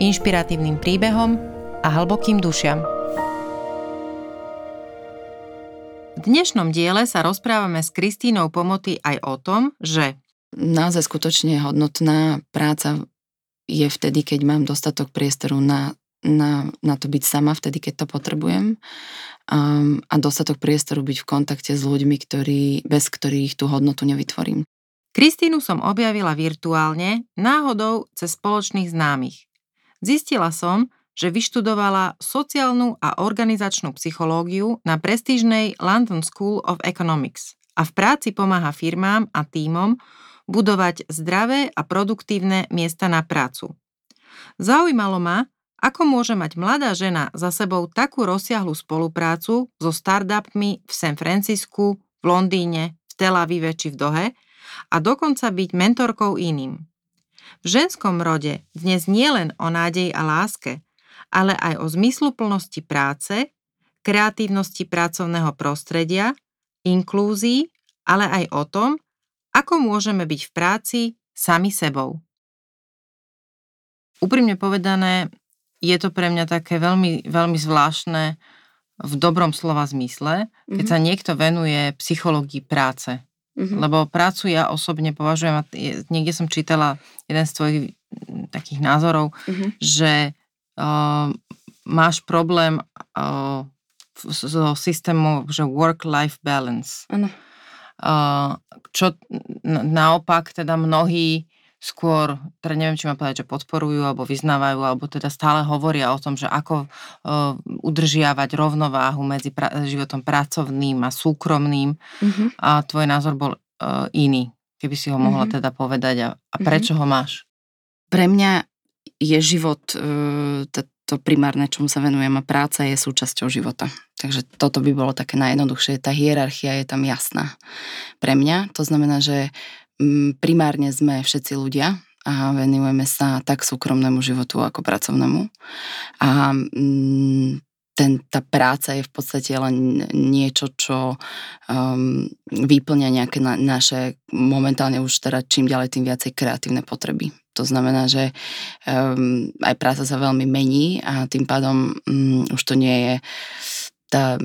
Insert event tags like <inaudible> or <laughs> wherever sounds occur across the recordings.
inšpiratívnym príbehom a hlbokým dušiam. V dnešnom diele sa rozprávame s Kristínou Pomoty aj o tom, že naozaj skutočne hodnotná práca je vtedy, keď mám dostatok priestoru na, na, na to byť sama, vtedy, keď to potrebujem um, a dostatok priestoru byť v kontakte s ľuďmi, ktorí, bez ktorých tú hodnotu nevytvorím. Kristínu som objavila virtuálne, náhodou cez spoločných známych. Zistila som, že vyštudovala sociálnu a organizačnú psychológiu na prestížnej London School of Economics a v práci pomáha firmám a týmom budovať zdravé a produktívne miesta na prácu. Zaujímalo ma, ako môže mať mladá žena za sebou takú rozsiahlu spoluprácu so startupmi v San Francisku, v Londýne, v Tel Avive či v Dohe a dokonca byť mentorkou iným. V ženskom rode dnes nie len o nádeji a láske, ale aj o zmysluplnosti práce, kreatívnosti pracovného prostredia, inklúzii, ale aj o tom, ako môžeme byť v práci sami sebou. Úprimne povedané, je to pre mňa také veľmi, veľmi zvláštne v dobrom slova zmysle, keď mm-hmm. sa niekto venuje psychológii práce. Mm-hmm. Lebo prácu ja osobne považujem, niekde som čítala jeden z tvojich takých názorov, mm-hmm. že uh, máš problém uh, so systémom, že work-life balance. Ano. Uh, čo naopak teda mnohí skôr, teda neviem, či mám povedať, že podporujú alebo vyznávajú, alebo teda stále hovoria o tom, že ako uh, udržiavať rovnováhu medzi pra- životom pracovným a súkromným. Mm-hmm. A tvoj názor bol uh, iný, keby si ho mohla mm-hmm. teda povedať a, a prečo mm-hmm. ho máš? Pre mňa je život uh, to primárne, čomu sa venujem a práca je súčasťou života. Takže toto by bolo také najjednoduchšie. Tá hierarchia je tam jasná pre mňa. To znamená, že mm, primárne sme všetci ľudia a venujeme sa tak súkromnému životu ako pracovnému. A mm, ten, tá práca je v podstate len niečo, čo um, vyplňa nejaké na, naše momentálne už teda čím ďalej tým viacej kreatívne potreby. To znamená, že um, aj práca sa veľmi mení a tým pádom um, už to nie je tá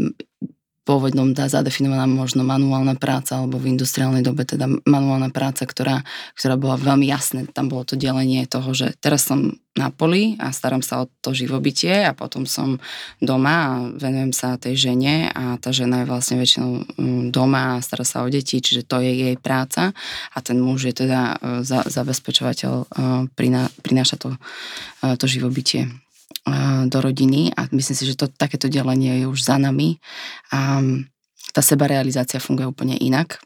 pôvodnom tá zadefinovaná možno manuálna práca alebo v industriálnej dobe teda manuálna práca, ktorá, ktorá bola veľmi jasné. Tam bolo to delenie toho, že teraz som na poli a starám sa o to živobytie a potom som doma a venujem sa tej žene a tá žena je vlastne väčšinou mm, doma a stará sa o deti, čiže to je jej práca a ten muž je teda e, za, zabezpečovateľ, e, prináša to, e, to živobytie do rodiny a myslím si, že to, takéto delenie je už za nami a tá sebarealizácia funguje úplne inak.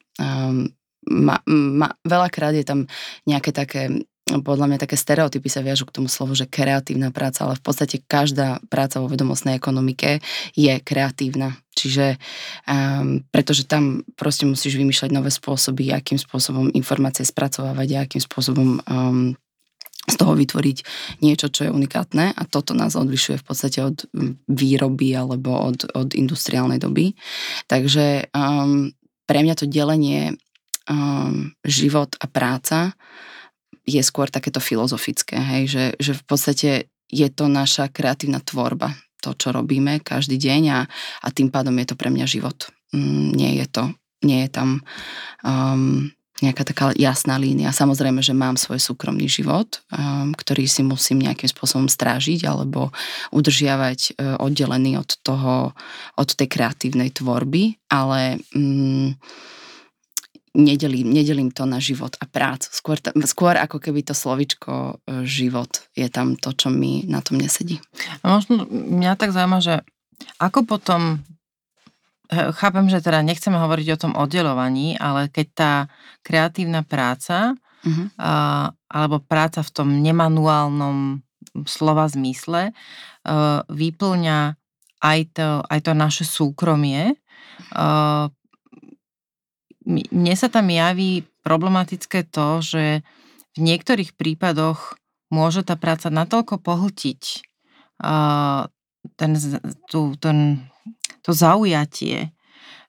Ma, ma, veľakrát je tam nejaké také podľa mňa také stereotypy sa viažu k tomu slovu, že kreatívna práca, ale v podstate každá práca vo vedomostnej ekonomike je kreatívna. Čiže um, pretože tam proste musíš vymýšľať nové spôsoby, akým spôsobom informácie spracovávať akým spôsobom um, z toho vytvoriť niečo, čo je unikátne a toto nás odlišuje v podstate od výroby alebo od, od industriálnej doby. Takže um, pre mňa to delenie um, život a práca je skôr takéto filozofické, hej, že, že v podstate je to naša kreatívna tvorba, to, čo robíme každý deň a, a tým pádom je to pre mňa život. Mm, nie je to, nie je tam um, nejaká taká jasná línia. Samozrejme, že mám svoj súkromný život, um, ktorý si musím nejakým spôsobom strážiť alebo udržiavať uh, oddelený od toho, od tej kreatívnej tvorby, ale um, nedelím, nedelím to na život a prácu. Skôr, skôr ako keby to slovičko uh, život je tam to, čo mi na tom nesedí. A možno mňa tak zaujíma, že ako potom chápem, že teda nechceme hovoriť o tom oddelovaní, ale keď tá kreatívna práca uh-huh. a, alebo práca v tom nemanuálnom slova zmysle uh, vyplňa aj to, aj to naše súkromie. Uh, mne sa tam javí problematické to, že v niektorých prípadoch môže tá práca natoľko pohltiť uh, ten, tú, ten, to zaujatie,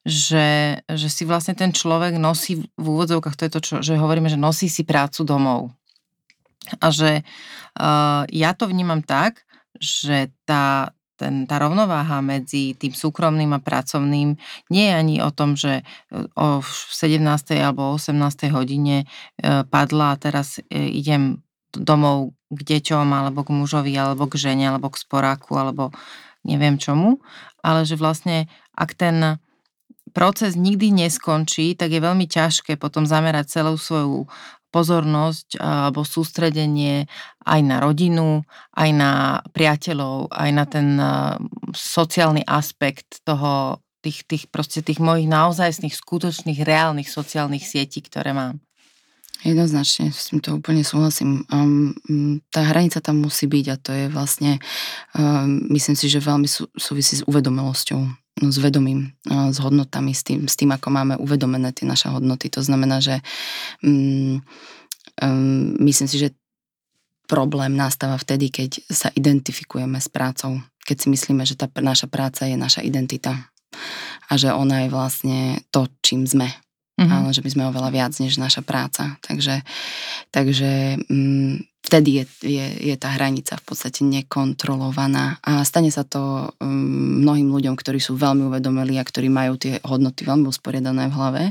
že, že si vlastne ten človek nosí v úvodzovkách, to je to, čo, že hovoríme, že nosí si prácu domov. A že uh, ja to vnímam tak, že tá, ten, tá rovnováha medzi tým súkromným a pracovným nie je ani o tom, že o 17. alebo 18. hodine e, padla a teraz e, idem domov k deťom, alebo k mužovi, alebo k žene, alebo k sporáku, alebo neviem čomu, ale že vlastne ak ten proces nikdy neskončí, tak je veľmi ťažké potom zamerať celú svoju pozornosť alebo sústredenie aj na rodinu, aj na priateľov, aj na ten sociálny aspekt toho, tých, tých, proste tých mojich naozajstných, skutočných, reálnych sociálnych sietí, ktoré mám. Jednoznačne, s týmto úplne súhlasím. Um, tá hranica tam musí byť a to je vlastne, um, myslím si, že veľmi sú, súvisí s uvedomelosťou No, s vedomím, s hodnotami, s tým, s tým, ako máme uvedomené tie naše hodnoty. To znamená, že um, um, myslím si, že problém nastáva vtedy, keď sa identifikujeme s prácou. Keď si myslíme, že tá naša práca je naša identita a že ona je vlastne to, čím sme. Mm-hmm. Ale že by sme oveľa viac než naša práca. Takže, takže um, vtedy je, je, je tá hranica v podstate nekontrolovaná a stane sa to um, mnohým ľuďom, ktorí sú veľmi uvedomili a ktorí majú tie hodnoty veľmi usporiadané v hlave.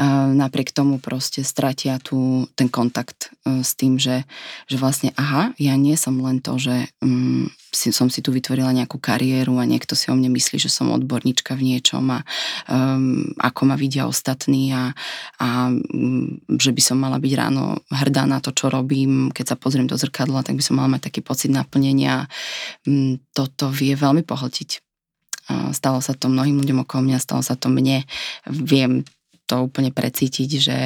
A napriek tomu proste stratia tu ten kontakt uh, s tým, že, že vlastne aha, ja nie som len to, že um, si, som si tu vytvorila nejakú kariéru a niekto si o mne myslí, že som odborníčka v niečom a um, ako ma vidia ostatní a, a um, že by som mala byť ráno hrdá na to, čo robím, keď sa pozriem do zrkadla, tak by som mala mať taký pocit naplnenia. Um, toto vie veľmi pohltiť. Uh, stalo sa to mnohým ľuďom okolo mňa, stalo sa to mne. Viem to úplne precítiť, že,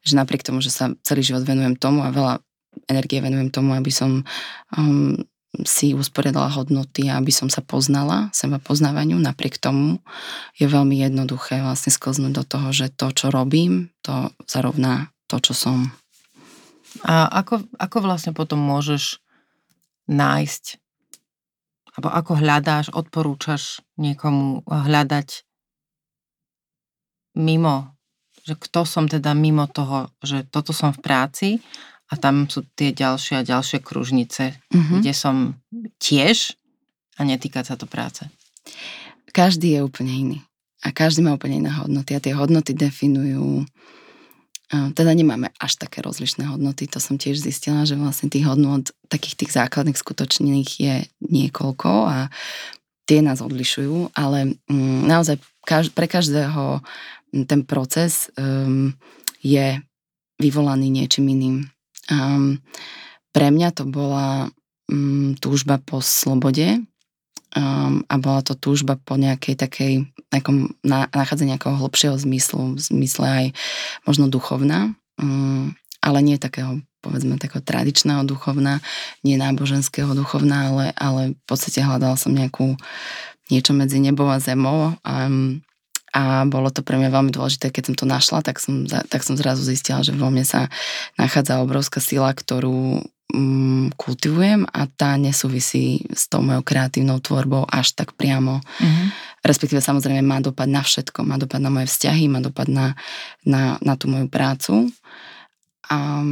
že napriek tomu, že sa celý život venujem tomu a veľa energie venujem tomu, aby som um, si usporiadala hodnoty, aby som sa poznala, seba poznávaniu. Napriek tomu je veľmi jednoduché vlastne sklznúť do toho, že to, čo robím, to zarovná to, čo som. A ako, ako vlastne potom môžeš nájsť, alebo ako hľadáš, odporúčaš niekomu hľadať mimo, že kto som teda mimo toho, že toto som v práci a tam sú tie ďalšie a ďalšie kružnice, mm-hmm. kde som tiež a netýka sa to práce. Každý je úplne iný. A každý má úplne iné hodnoty. A tie hodnoty definujú teda nemáme až také rozlišné hodnoty, to som tiež zistila, že vlastne tých hodnot, takých tých základných skutočných je niekoľko a tie nás odlišujú, ale mm, naozaj pre každého ten proces um, je vyvolaný niečím iným. Um, pre mňa to bola um, túžba po slobode um, a bola to túžba po nejakej takej, nejakom, na, nachádzanie nejakého hlbšieho zmyslu, v zmysle aj možno duchovná, um, ale nie takého povedzme takého tradičného duchovná, nie náboženského duchovná, ale, ale v podstate hľadala som nejakú niečo medzi nebou a zemou. Um, a bolo to pre mňa veľmi dôležité, keď som to našla, tak som, tak som zrazu zistila, že vo mne sa nachádza obrovská sila, ktorú mm, kultivujem a tá nesúvisí s tou mojou kreatívnou tvorbou až tak priamo. Mm-hmm. Respektíve samozrejme má dopad na všetko, má dopad na moje vzťahy, má dopad na, na, na tú moju prácu. A,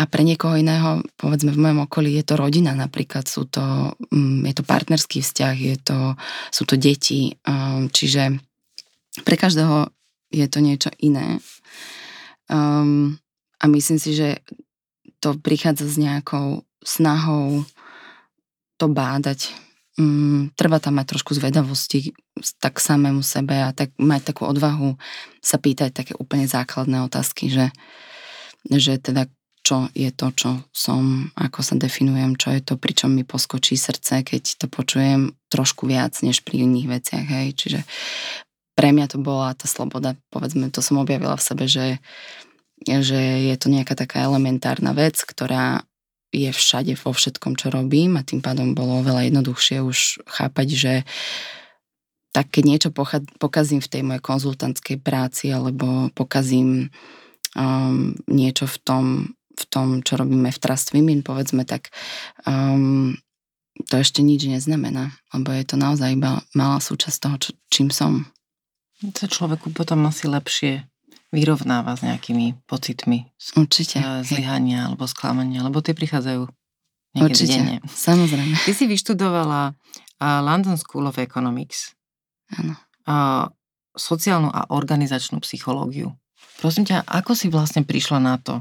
a pre niekoho iného, povedzme v mojom okolí, je to rodina napríklad, sú to, mm, je to partnerský vzťah, je to, sú to deti, čiže pre každého je to niečo iné. Um, a myslím si, že to prichádza s nejakou snahou to bádať. Um, treba tam mať trošku zvedavosti tak samému sebe a tak mať takú odvahu sa pýtať také úplne základné otázky, že, že teda čo je to, čo som, ako sa definujem, čo je to, pričom mi poskočí srdce, keď to počujem trošku viac než pri iných veciach, hej. Čiže pre mňa to bola tá sloboda, povedzme, to som objavila v sebe, že, že je to nejaká taká elementárna vec, ktorá je všade vo všetkom, čo robím. A tým pádom bolo oveľa jednoduchšie už chápať, že tak keď niečo pokazím v tej mojej konzultantskej práci alebo pokazím um, niečo v tom, v tom, čo robíme v Trust Women, povedzme, tak um, to ešte nič neznamená, lebo je to naozaj iba malá súčasť toho, čo, čím som. To človeku potom asi lepšie vyrovnáva s nejakými pocitmi Určite. zlyhania alebo sklamania, lebo tie prichádzajú niekedy Určite, denne. samozrejme. Ty si vyštudovala London School of Economics. Áno. sociálnu a organizačnú psychológiu. Prosím ťa, ako si vlastne prišla na to,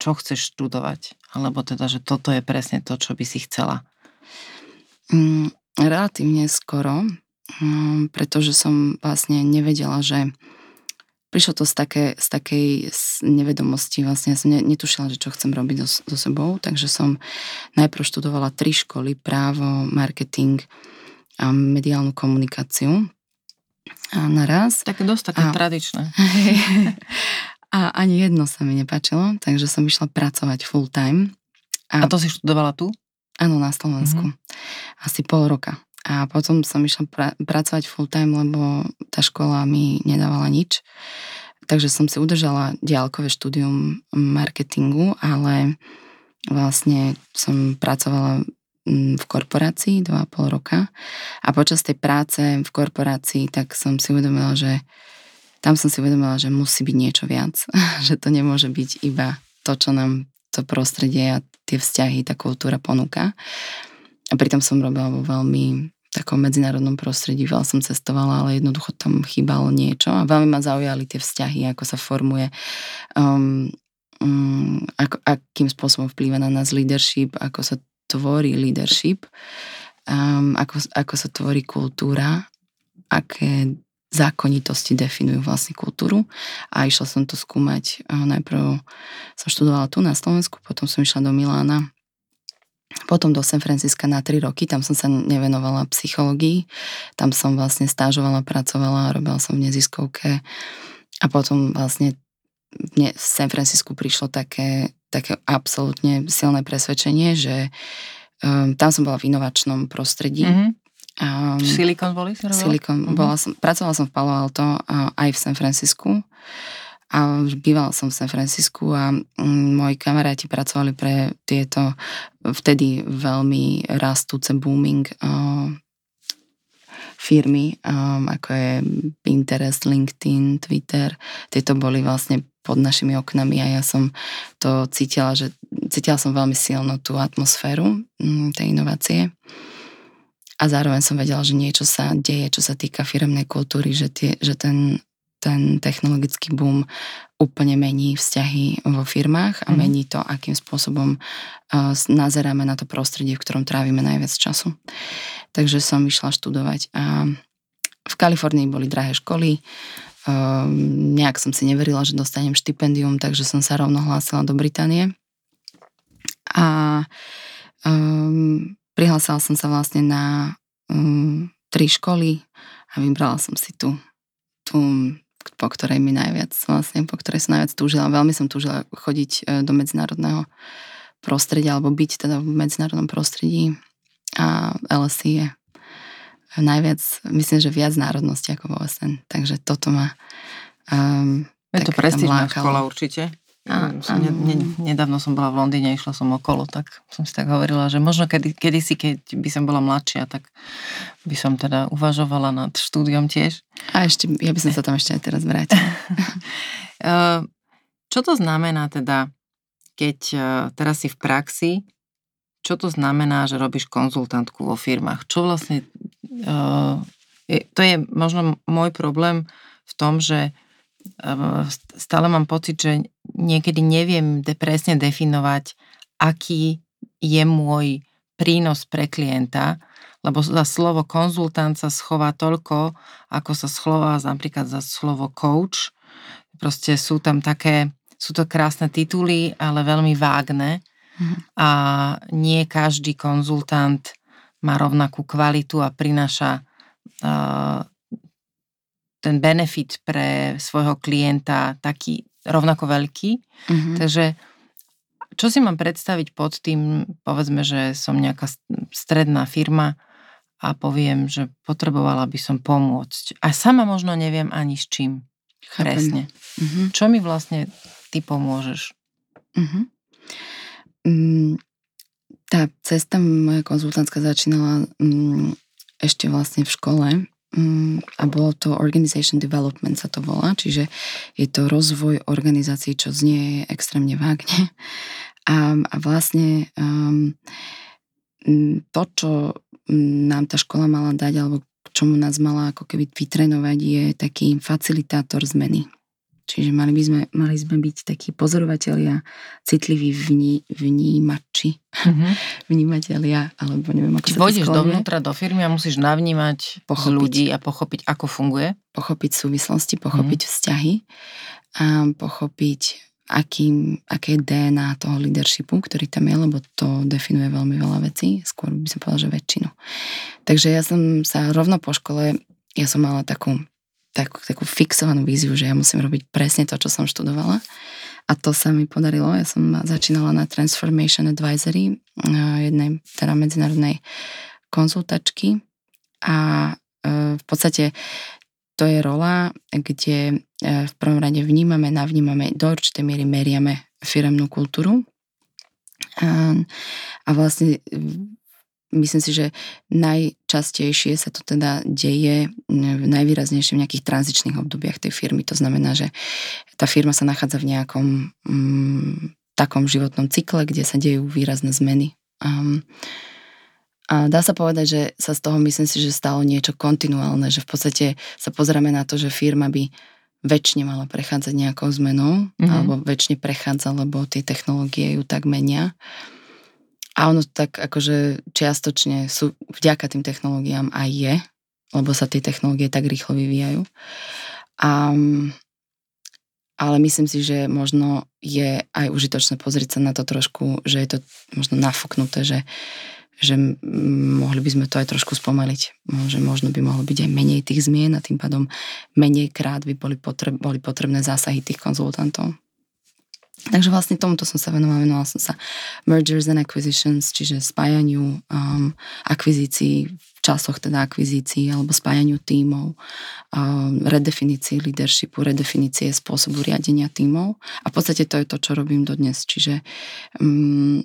čo chceš študovať? Alebo teda, že toto je presne to, čo by si chcela? Mm, relatívne skoro, pretože som vlastne nevedela, že prišlo to z, také, z takej nevedomosti, vlastne ja som netušila, že čo chcem robiť so, so sebou, takže som najprv študovala tri školy, právo, marketing a mediálnu komunikáciu a naraz. Tak dosť také a, tradičné. <laughs> a ani jedno sa mi nepáčilo, takže som išla pracovať full time. A, a to si študovala tu? Áno, na Slovensku. Mm-hmm. Asi pol roka. A potom som išla pra- pracovať full time, lebo tá škola mi nedávala nič. Takže som si udržala diálkové štúdium marketingu, ale vlastne som pracovala mm, v korporácii 2,5 roka a počas tej práce v korporácii tak som si uvedomila, že tam som si uvedomila, že musí byť niečo viac, <laughs> že to nemôže byť iba to, čo nám to prostredie a tie vzťahy, tá kultúra ponúka. A pritom som robila vo veľmi takom medzinárodnom prostredí, veľa som cestovala, ale jednoducho tam chýbalo niečo a veľmi ma zaujali tie vzťahy, ako sa formuje, um, um, ako, akým spôsobom vplýva na nás leadership, ako sa tvorí leadership, um, ako, ako sa tvorí kultúra, aké zákonitosti definujú vlastne kultúru a išla som to skúmať. Najprv som študovala tu na Slovensku, potom som išla do Milána potom do San Francisca na 3 roky, tam som sa nevenovala psychológii, tam som vlastne stážovala, pracovala, robila som v neziskovke a potom vlastne v San Francisku prišlo také, také absolútne silné presvedčenie, že um, tam som bola v inovačnom prostredí. Mm-hmm. Um, Silicon Valley si Silicon, mm-hmm. bola som, pracovala som v Palo Alto a aj v San Francisku a bývala som v San Francisku a mm, moji kamaráti pracovali pre tieto vtedy veľmi rastúce booming firmy, ako je Pinterest, LinkedIn, Twitter. Tieto boli vlastne pod našimi oknami a ja som to cítila, že cítila som veľmi silno tú atmosféru um, tej inovácie. A zároveň som vedela, že niečo sa deje, čo sa týka firemnej kultúry, že, tie, že ten ten technologický boom úplne mení vzťahy vo firmách a mm. mení to, akým spôsobom uh, nazeráme na to prostredie, v ktorom trávime najviac času. Takže som išla študovať a v Kalifornii boli drahé školy, uh, nejak som si neverila, že dostanem štipendium, takže som sa rovno hlásila do Británie. A um, prihlásila som sa vlastne na um, tri školy a vybrala som si tu, tu po ktorej mi najviac, vlastne po ktorej som najviac túžila. Veľmi som túžila chodiť e, do medzinárodného prostredia, alebo byť teda v medzinárodnom prostredí. A LSE je najviac, myslím, že viac národnosti ako vo OSN. Takže toto ma um, Je to prestížna škola určite. A, som, ne, ne, nedávno som bola v Londýne, išla som okolo, tak som si tak hovorila, že možno kedy, kedysi, keď by som bola mladšia, tak by som teda uvažovala nad štúdiom tiež. A ešte, ja by som sa tam ešte aj teraz vrátila. <laughs> Eh, čo to znamená teda, keď eh, teraz si v praxi, čo to znamená, že robíš konzultantku vo firmách? Čo vlastne, je, to je možno môj problém v tom, že stále mám pocit, že niekedy neviem presne definovať, aký je môj prínos pre klienta, lebo za slovo konzultant sa schová toľko, ako sa schová napríklad za slovo coach. Proste sú tam také, sú to krásne tituly, ale veľmi vágne mm. a nie každý konzultant má rovnakú kvalitu a prináša uh, ten benefit pre svojho klienta taký rovnako veľký. Mm-hmm. Takže čo si mám predstaviť pod tým, povedzme, že som nejaká stredná firma a poviem, že potrebovala by som pomôcť. A sama možno neviem ani s čím. Chápem. Presne. Uh-huh. Čo mi vlastne ty pomôžeš? Uh-huh. Mm, tá cesta moja konzultantka začínala mm, ešte vlastne v škole a bolo to Organization Development sa to volá, čiže je to rozvoj organizácií, čo znie extrémne vágne. <laughs> A, a vlastne um, to, čo nám tá škola mala dať, alebo k čomu nás mala ako keby vytrenovať, je taký facilitátor zmeny. Čiže mali by sme, mali sme byť takí pozorovatelia, citliví vní, vnímači, mm-hmm. <laughs> vnímatelia, alebo neviem, ako Či sa vôjdeš dovnútra do firmy a musíš navnímať pochopiť. ľudí a pochopiť, ako funguje? Pochopiť súvislosti, pochopiť mm-hmm. vzťahy a pochopiť, aký, aké je DNA toho leadershipu, ktorý tam je, lebo to definuje veľmi veľa vecí, skôr by som povedala, že väčšinu. Takže ja som sa rovno po škole, ja som mala takú takú, takú fixovanú víziu, že ja musím robiť presne to, čo som študovala. A to sa mi podarilo. Ja som začínala na Transformation Advisory, jednej teda medzinárodnej konzultačky a e, v podstate to je rola, kde e, v prvom rade vnímame, navnímame, do určitej miery meriame firemnú kultúru. A vlastne myslím si, že najčastejšie sa to teda deje v najvýraznejšie v nejakých tranzičných obdobiach tej firmy. To znamená, že tá firma sa nachádza v nejakom mm, takom životnom cykle, kde sa dejú výrazné zmeny. Um, a dá sa povedať, že sa z toho myslím si, že stalo niečo kontinuálne, že v podstate sa pozrieme na to, že firma by väčšine mala prechádzať nejakou zmenou, mm-hmm. alebo väčšine prechádza, lebo tie technológie ju tak menia. A ono tak akože čiastočne sú vďaka tým technológiám aj je, lebo sa tie technológie tak rýchlo vyvíjajú. A, ale myslím si, že možno je aj užitočné pozrieť sa na to trošku, že je to možno nafúknuté, že, že mohli by sme to aj trošku spomaliť. Že možno by mohlo byť aj menej tých zmien a tým pádom menej krát by boli, potreb, boli potrebné zásahy tých konzultantov. Takže vlastne tomuto som sa venovala, venovala som sa mergers and acquisitions, čiže spájaniu um, akvizícií, v časoch teda akvizícií alebo spájaniu tímov, um, redefinícii leadershipu, redefinície spôsobu riadenia tímov. A v podstate to je to, čo robím dodnes, čiže um,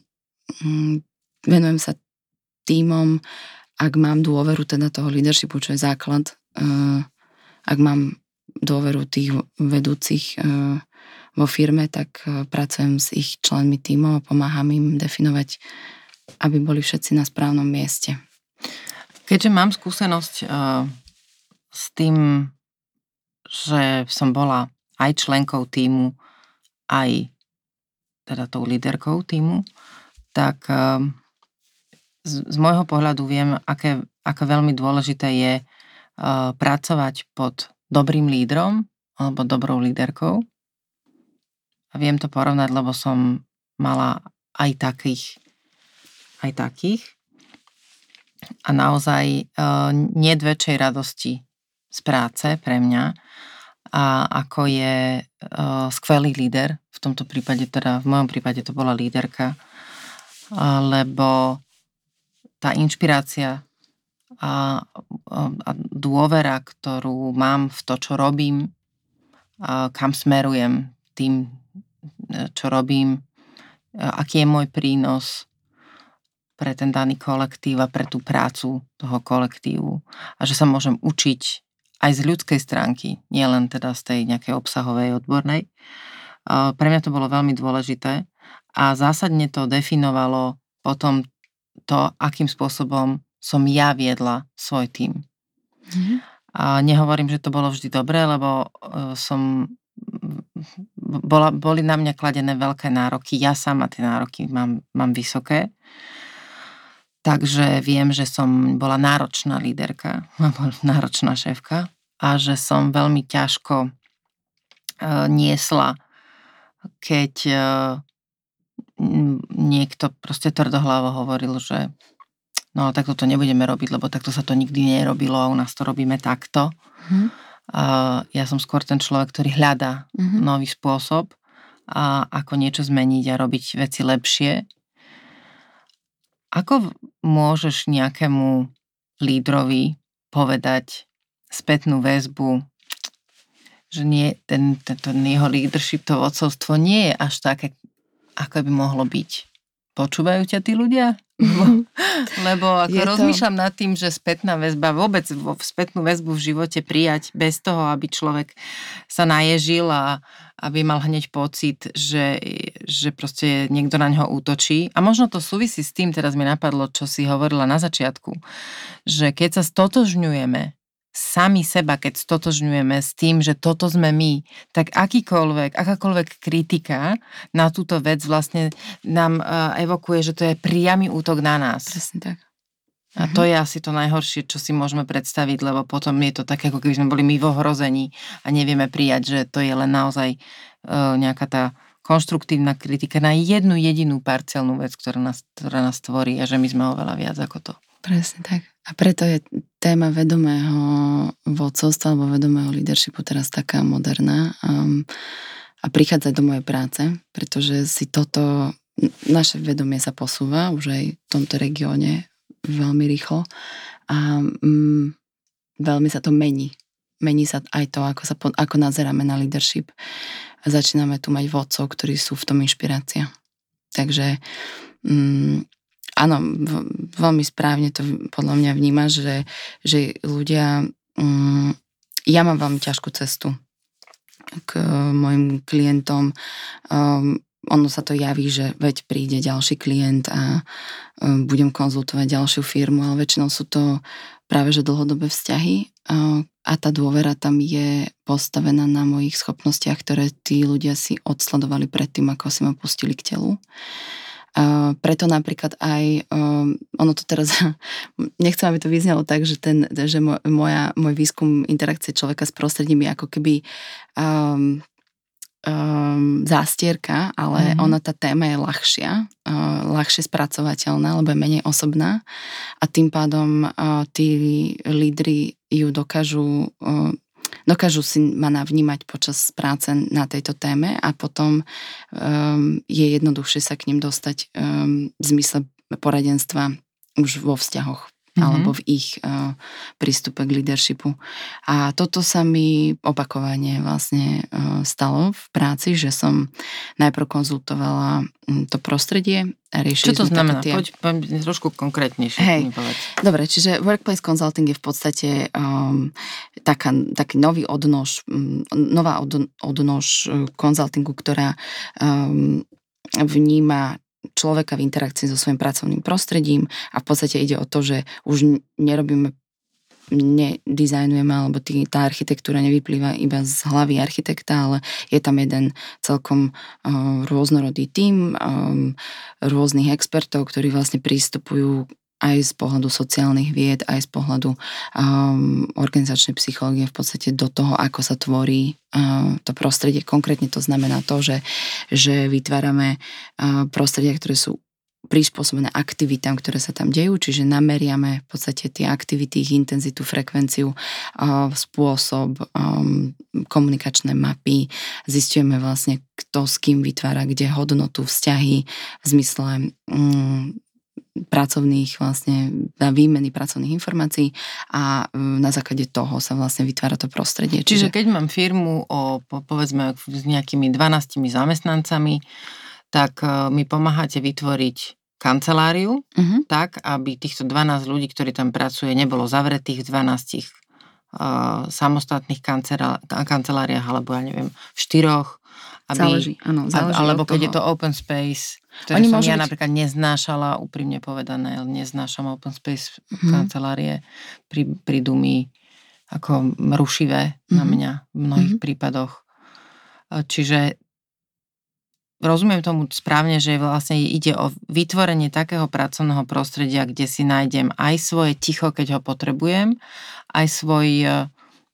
um, venujem sa tímom, ak mám dôveru teda toho leadershipu, čo je základ, uh, ak mám dôveru tých vedúcich uh, vo firme, tak e, pracujem s ich členmi tímov a pomáham im definovať, aby boli všetci na správnom mieste. Keďže mám skúsenosť uh, s tým, že som bola aj členkou týmu, aj teda tou líderkou týmu, tak uh, z, z môjho pohľadu viem, aké, aké veľmi dôležité je uh, pracovať pod dobrým lídrom alebo dobrou líderkou a viem to porovnať, lebo som mala aj takých, aj takých. A naozaj uh, nie väčšej radosti z práce pre mňa, a ako je uh, skvelý líder, v tomto prípade, teda v mojom prípade to bola líderka, lebo tá inšpirácia a, a dôvera, ktorú mám v to, čo robím, a kam smerujem tým čo robím, aký je môj prínos pre ten daný kolektív a pre tú prácu toho kolektívu. A že sa môžem učiť aj z ľudskej stránky, nielen teda z tej nejakej obsahovej, odbornej. Pre mňa to bolo veľmi dôležité a zásadne to definovalo potom to, akým spôsobom som ja viedla svoj tým. Mm-hmm. A nehovorím, že to bolo vždy dobré, lebo e, som bola, boli na mňa kladené veľké nároky. Ja sama tie nároky mám, mám vysoké. Takže viem, že som bola náročná líderka, <laughs> náročná šéfka a že som veľmi ťažko uh, niesla, keď uh, niekto proste tvrdohlavo hovoril, že no takto to nebudeme robiť, lebo takto sa to nikdy nerobilo a u nás to robíme takto. Hmm. Uh, ja som skôr ten človek, ktorý hľadá mm-hmm. nový spôsob a ako niečo zmeniť a robiť veci lepšie. Ako môžeš nejakému lídrovi povedať spätnú väzbu, že nie, ten, ten, ten jeho leadership, to vodcovstvo nie je až také, ako by mohlo byť. Počúvajú ťa tí ľudia? Lebo, lebo ako to... rozmýšľam nad tým, že spätná väzba, vôbec spätnú väzbu v živote prijať bez toho, aby človek sa naježil a aby mal hneď pocit, že, že proste niekto na ňo útočí. A možno to súvisí s tým, teraz mi napadlo, čo si hovorila na začiatku, že keď sa stotožňujeme sami seba, keď stotožňujeme s tým, že toto sme my, tak akýkoľvek, akákoľvek kritika na túto vec vlastne nám uh, evokuje, že to je priamy útok na nás. Presne tak. A to je asi to najhoršie, čo si môžeme predstaviť, lebo potom je to také, ako keby sme boli my v ohrození a nevieme prijať, že to je len naozaj uh, nejaká tá konštruktívna kritika na jednu jedinú parciálnu vec, ktorá nás, ktorá nás tvorí a že my sme oveľa viac ako to. Presne tak. A preto je téma vedomého vodcovstva alebo vedomého leadershipu teraz taká moderná um, a prichádzať do mojej práce, pretože si toto, naše vedomie sa posúva už aj v tomto regióne veľmi rýchlo a um, veľmi sa to mení. Mení sa aj to, ako, sa, ako nazeráme na leadership. A začíname tu mať vodcov, ktorí sú v tom inšpirácia. Takže um, áno, veľmi správne to podľa mňa vníma, že, že ľudia, um, ja mám veľmi ťažkú cestu k mojim klientom. Um, ono sa to javí, že veď príde ďalší klient a um, budem konzultovať ďalšiu firmu, ale väčšinou sú to práve že dlhodobé vzťahy uh, a tá dôvera tam je postavená na mojich schopnostiach, ktoré tí ľudia si odsledovali predtým, ako si ma pustili k telu. Preto napríklad aj, um, ono to teraz, <laughs> nechcem, aby to vyznelo tak, že, ten, že moja, môj výskum interakcie človeka s prostredím je ako keby um, um, zástierka, ale mm-hmm. ona tá téma je ľahšia, uh, ľahšie spracovateľná, lebo je menej osobná a tým pádom uh, tí lídry ju dokážu uh, dokážu si ma navnímať počas práce na tejto téme a potom um, je jednoduchšie sa k ním dostať um, v zmysle poradenstva už vo vzťahoch mm-hmm. alebo v ich uh, prístupe k leadershipu. A toto sa mi opakovane vlastne uh, stalo v práci, že som najprv konzultovala to prostredie riešili Čo to znamená? Tie... Poď, poď trošku konkrétnejšie. Hej. Dobre, čiže workplace consulting je v podstate um, taká, taký nový odnož, um, nová od, odnož konzultingu, ktorá um, vníma človeka v interakcii so svojím pracovným prostredím a v podstate ide o to, že už nerobíme nedizajnujeme, alebo tý, tá architektúra nevyplýva iba z hlavy architekta, ale je tam jeden celkom uh, rôznorodý tím um, rôznych expertov, ktorí vlastne prístupujú aj z pohľadu sociálnych vied, aj z pohľadu um, organizačnej psychológie v podstate do toho, ako sa tvorí uh, to prostredie. Konkrétne to znamená to, že, že vytvárame uh, prostredia, ktoré sú prispôsobené aktivitám, ktoré sa tam dejú, čiže nameriame v podstate tie aktivity, ich intenzitu, frekvenciu, spôsob, um, komunikačné mapy, zistujeme vlastne, kto s kým vytvára kde hodnotu, vzťahy v zmysle um, pracovných vlastne, na výmeny pracovných informácií a e, na základe toho sa vlastne vytvára to prostredie. Čiže, Čiže keď mám firmu o povedzme s nejakými 12 zamestnancami, tak e, mi pomáhate vytvoriť kanceláriu, uh-huh. tak, aby týchto 12 ľudí, ktorí tam pracuje, nebolo zavretých v 12 uh, samostatných kanceláriách, alebo ja neviem, v štyroch, aby, záleží, áno, záleží alebo keď toho. je to open space, ktoré Oni som ja byť... napríklad neznášala, úprimne povedané, neznášam open space mm-hmm. kancelárie, pri, prídu mi ako rušivé mm-hmm. na mhm. mňa v mnohých mm-hmm. prípadoch. Čiže rozumiem tomu správne, že vlastne ide o vytvorenie takého pracovného prostredia, kde si nájdem aj svoje ticho, keď ho potrebujem, aj svoj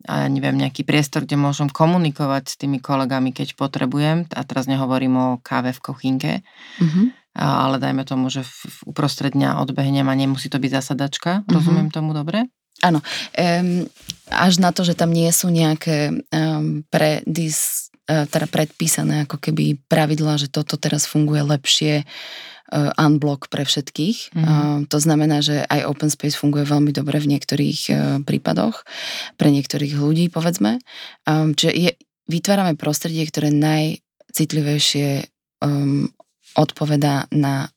a ja neviem, nejaký priestor, kde môžem komunikovať s tými kolegami, keď potrebujem. A teraz nehovorím o káve v kochinke, mm-hmm. ale dajme tomu, že v, uprostred dňa odbehnem a nemusí to byť zasadačka. Mm-hmm. Rozumiem tomu dobre? Áno. Um, až na to, že tam nie sú nejaké um, predis e, teda predpísané ako keby pravidlá, že toto teraz funguje lepšie, uh, unblock pre všetkých. Mm-hmm. To znamená, že aj open space funguje veľmi dobre v niektorých prípadoch, pre niektorých ľudí, povedzme. Čiže je, vytvárame prostredie, ktoré najcitlivejšie um, odpovedá na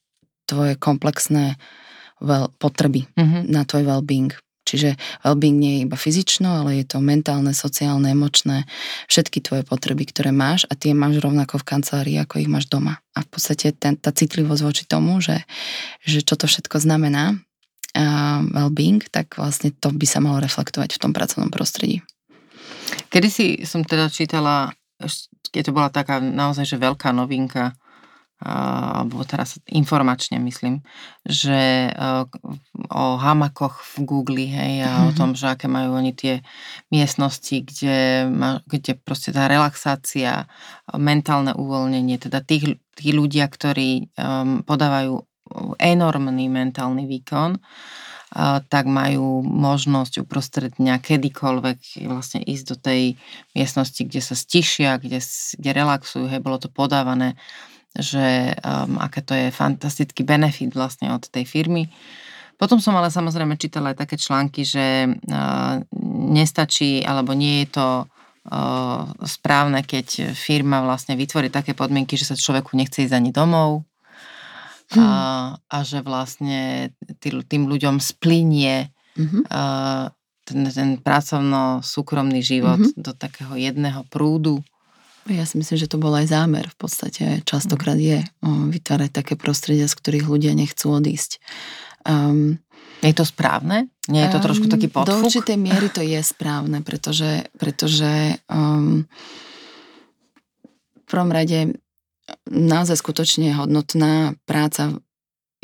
tvoje komplexné well, potreby, mm-hmm. na tvoj well-being. Čiže well-being nie je iba fyzično, ale je to mentálne, sociálne, emočné, všetky tvoje potreby, ktoré máš a tie máš rovnako v kancelárii, ako ich máš doma. A v podstate ten, tá citlivosť voči tomu, že, že čo to všetko znamená, uh, well-being, tak vlastne to by sa malo reflektovať v tom pracovnom prostredí. Kedy si som teda čítala, keď to bola taká naozaj že veľká novinka, alebo teraz informačne myslím, že e, o hamakoch v Google, hej, a mm-hmm. o tom, že aké majú oni tie miestnosti, kde, kde proste tá relaxácia, mentálne uvoľnenie, teda tých, tí ľudia, ktorí um, podávajú enormný mentálny výkon, uh, tak majú možnosť uprostred dňa kedykoľvek vlastne ísť do tej miestnosti, kde sa stišia, kde, kde relaxujú, hej, bolo to podávané že um, aké to je fantastický benefit vlastne od tej firmy. Potom som ale samozrejme čítala aj také články, že uh, nestačí alebo nie je to uh, správne, keď firma vlastne vytvorí také podmienky, že sa človeku nechce ísť ani domov hmm. a, a že vlastne tý, tým ľuďom splinie mm-hmm. uh, ten, ten pracovno-súkromný život mm-hmm. do takého jedného prúdu ja si myslím, že to bol aj zámer v podstate. Častokrát je vytvárať také prostredia, z ktorých ľudia nechcú odísť. Um, je to správne? Nie je to um, trošku taký podfuk? Do určitej miery to je správne, pretože, pretože um, v prvom rade naozaj skutočne hodnotná práca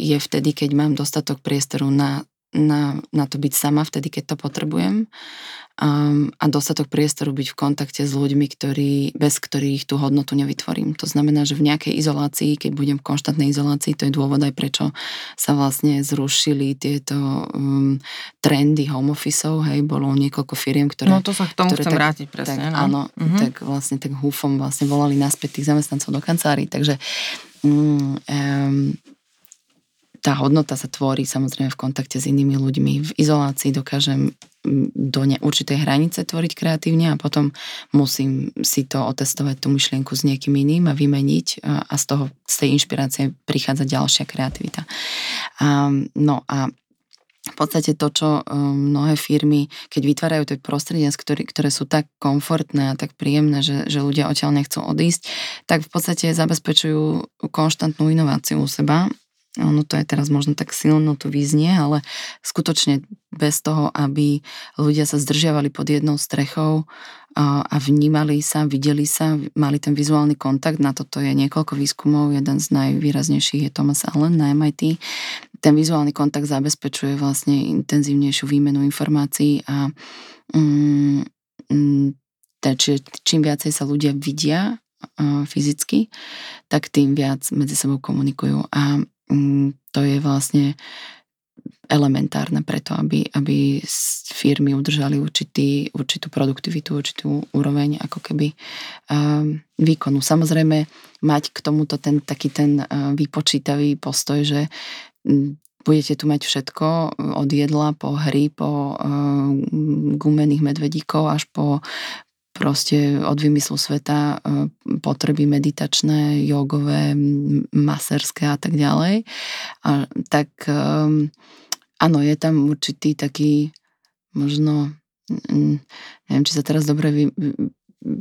je vtedy, keď mám dostatok priestoru na na, na to byť sama vtedy, keď to potrebujem um, a dostatok priestoru byť v kontakte s ľuďmi, ktorí, bez ktorých tú hodnotu nevytvorím. To znamená, že v nejakej izolácii, keď budem v konštantnej izolácii, to je dôvod aj prečo sa vlastne zrušili tieto um, trendy home officeov, hej, bolo niekoľko firiem, ktoré... No to sa k tomu chcem tak, vrátiť presne. Tak, no. Áno, mm-hmm. tak vlastne tak húfom vlastne volali naspäť tých zamestnancov do kancelárií, takže um, um, tá hodnota sa tvorí samozrejme v kontakte s inými ľuďmi. V izolácii dokážem do ne, určitej hranice tvoriť kreatívne a potom musím si to otestovať, tú myšlienku s niekým iným a vymeniť a, z toho, z tej inšpirácie prichádza ďalšia kreativita. A, no a v podstate to, čo um, mnohé firmy, keď vytvárajú tie prostredia, ktoré, ktoré sú tak komfortné a tak príjemné, že, že ľudia odtiaľ nechcú odísť, tak v podstate zabezpečujú konštantnú inováciu u seba ono to je teraz možno tak silno tu vyznie, ale skutočne bez toho, aby ľudia sa zdržiavali pod jednou strechou a, vnímali sa, videli sa, mali ten vizuálny kontakt, na toto je niekoľko výskumov, jeden z najvýraznejších je Thomas Allen na MIT. Ten vizuálny kontakt zabezpečuje vlastne intenzívnejšiu výmenu informácií a mm, mm, čím viacej sa ľudia vidia fyzicky, tak tým viac medzi sebou komunikujú. A to je vlastne elementárne preto, aby, aby firmy udržali určitý, určitú produktivitu, určitú úroveň ako keby um, výkonu. Samozrejme mať k tomuto ten taký ten uh, vypočítavý postoj, že um, budete tu mať všetko od jedla po hry, po uh, gumených medvedíkov až po proste od vymyslu sveta e, potreby meditačné, jogové, maserské a tak ďalej. A, tak um, áno, je tam určitý taký možno, neviem, či sa teraz dobre vy,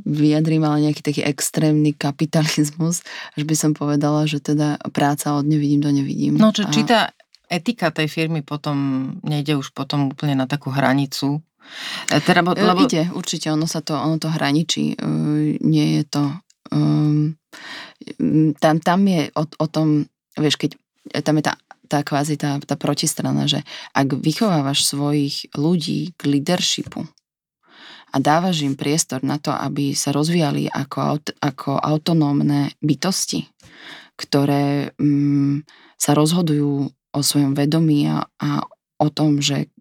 vyjadrím, ale nejaký taký extrémny kapitalizmus, až by som povedala, že teda práca od nevidím do nevidím. No čo, a... či tá etika tej firmy potom nejde už potom úplne na takú hranicu, teda, e, lebo... Ide, určite, ono sa to, ono to hraničí. E, nie je to... Um, tam, tam je o, o tom, vieš, keď tam je tá, tá kvázi tá, tá protistrana, že ak vychovávaš svojich ľudí k leadershipu a dávaš im priestor na to, aby sa rozvíjali ako, aut, ako autonómne bytosti, ktoré um, sa rozhodujú o svojom vedomí a, a o tom, že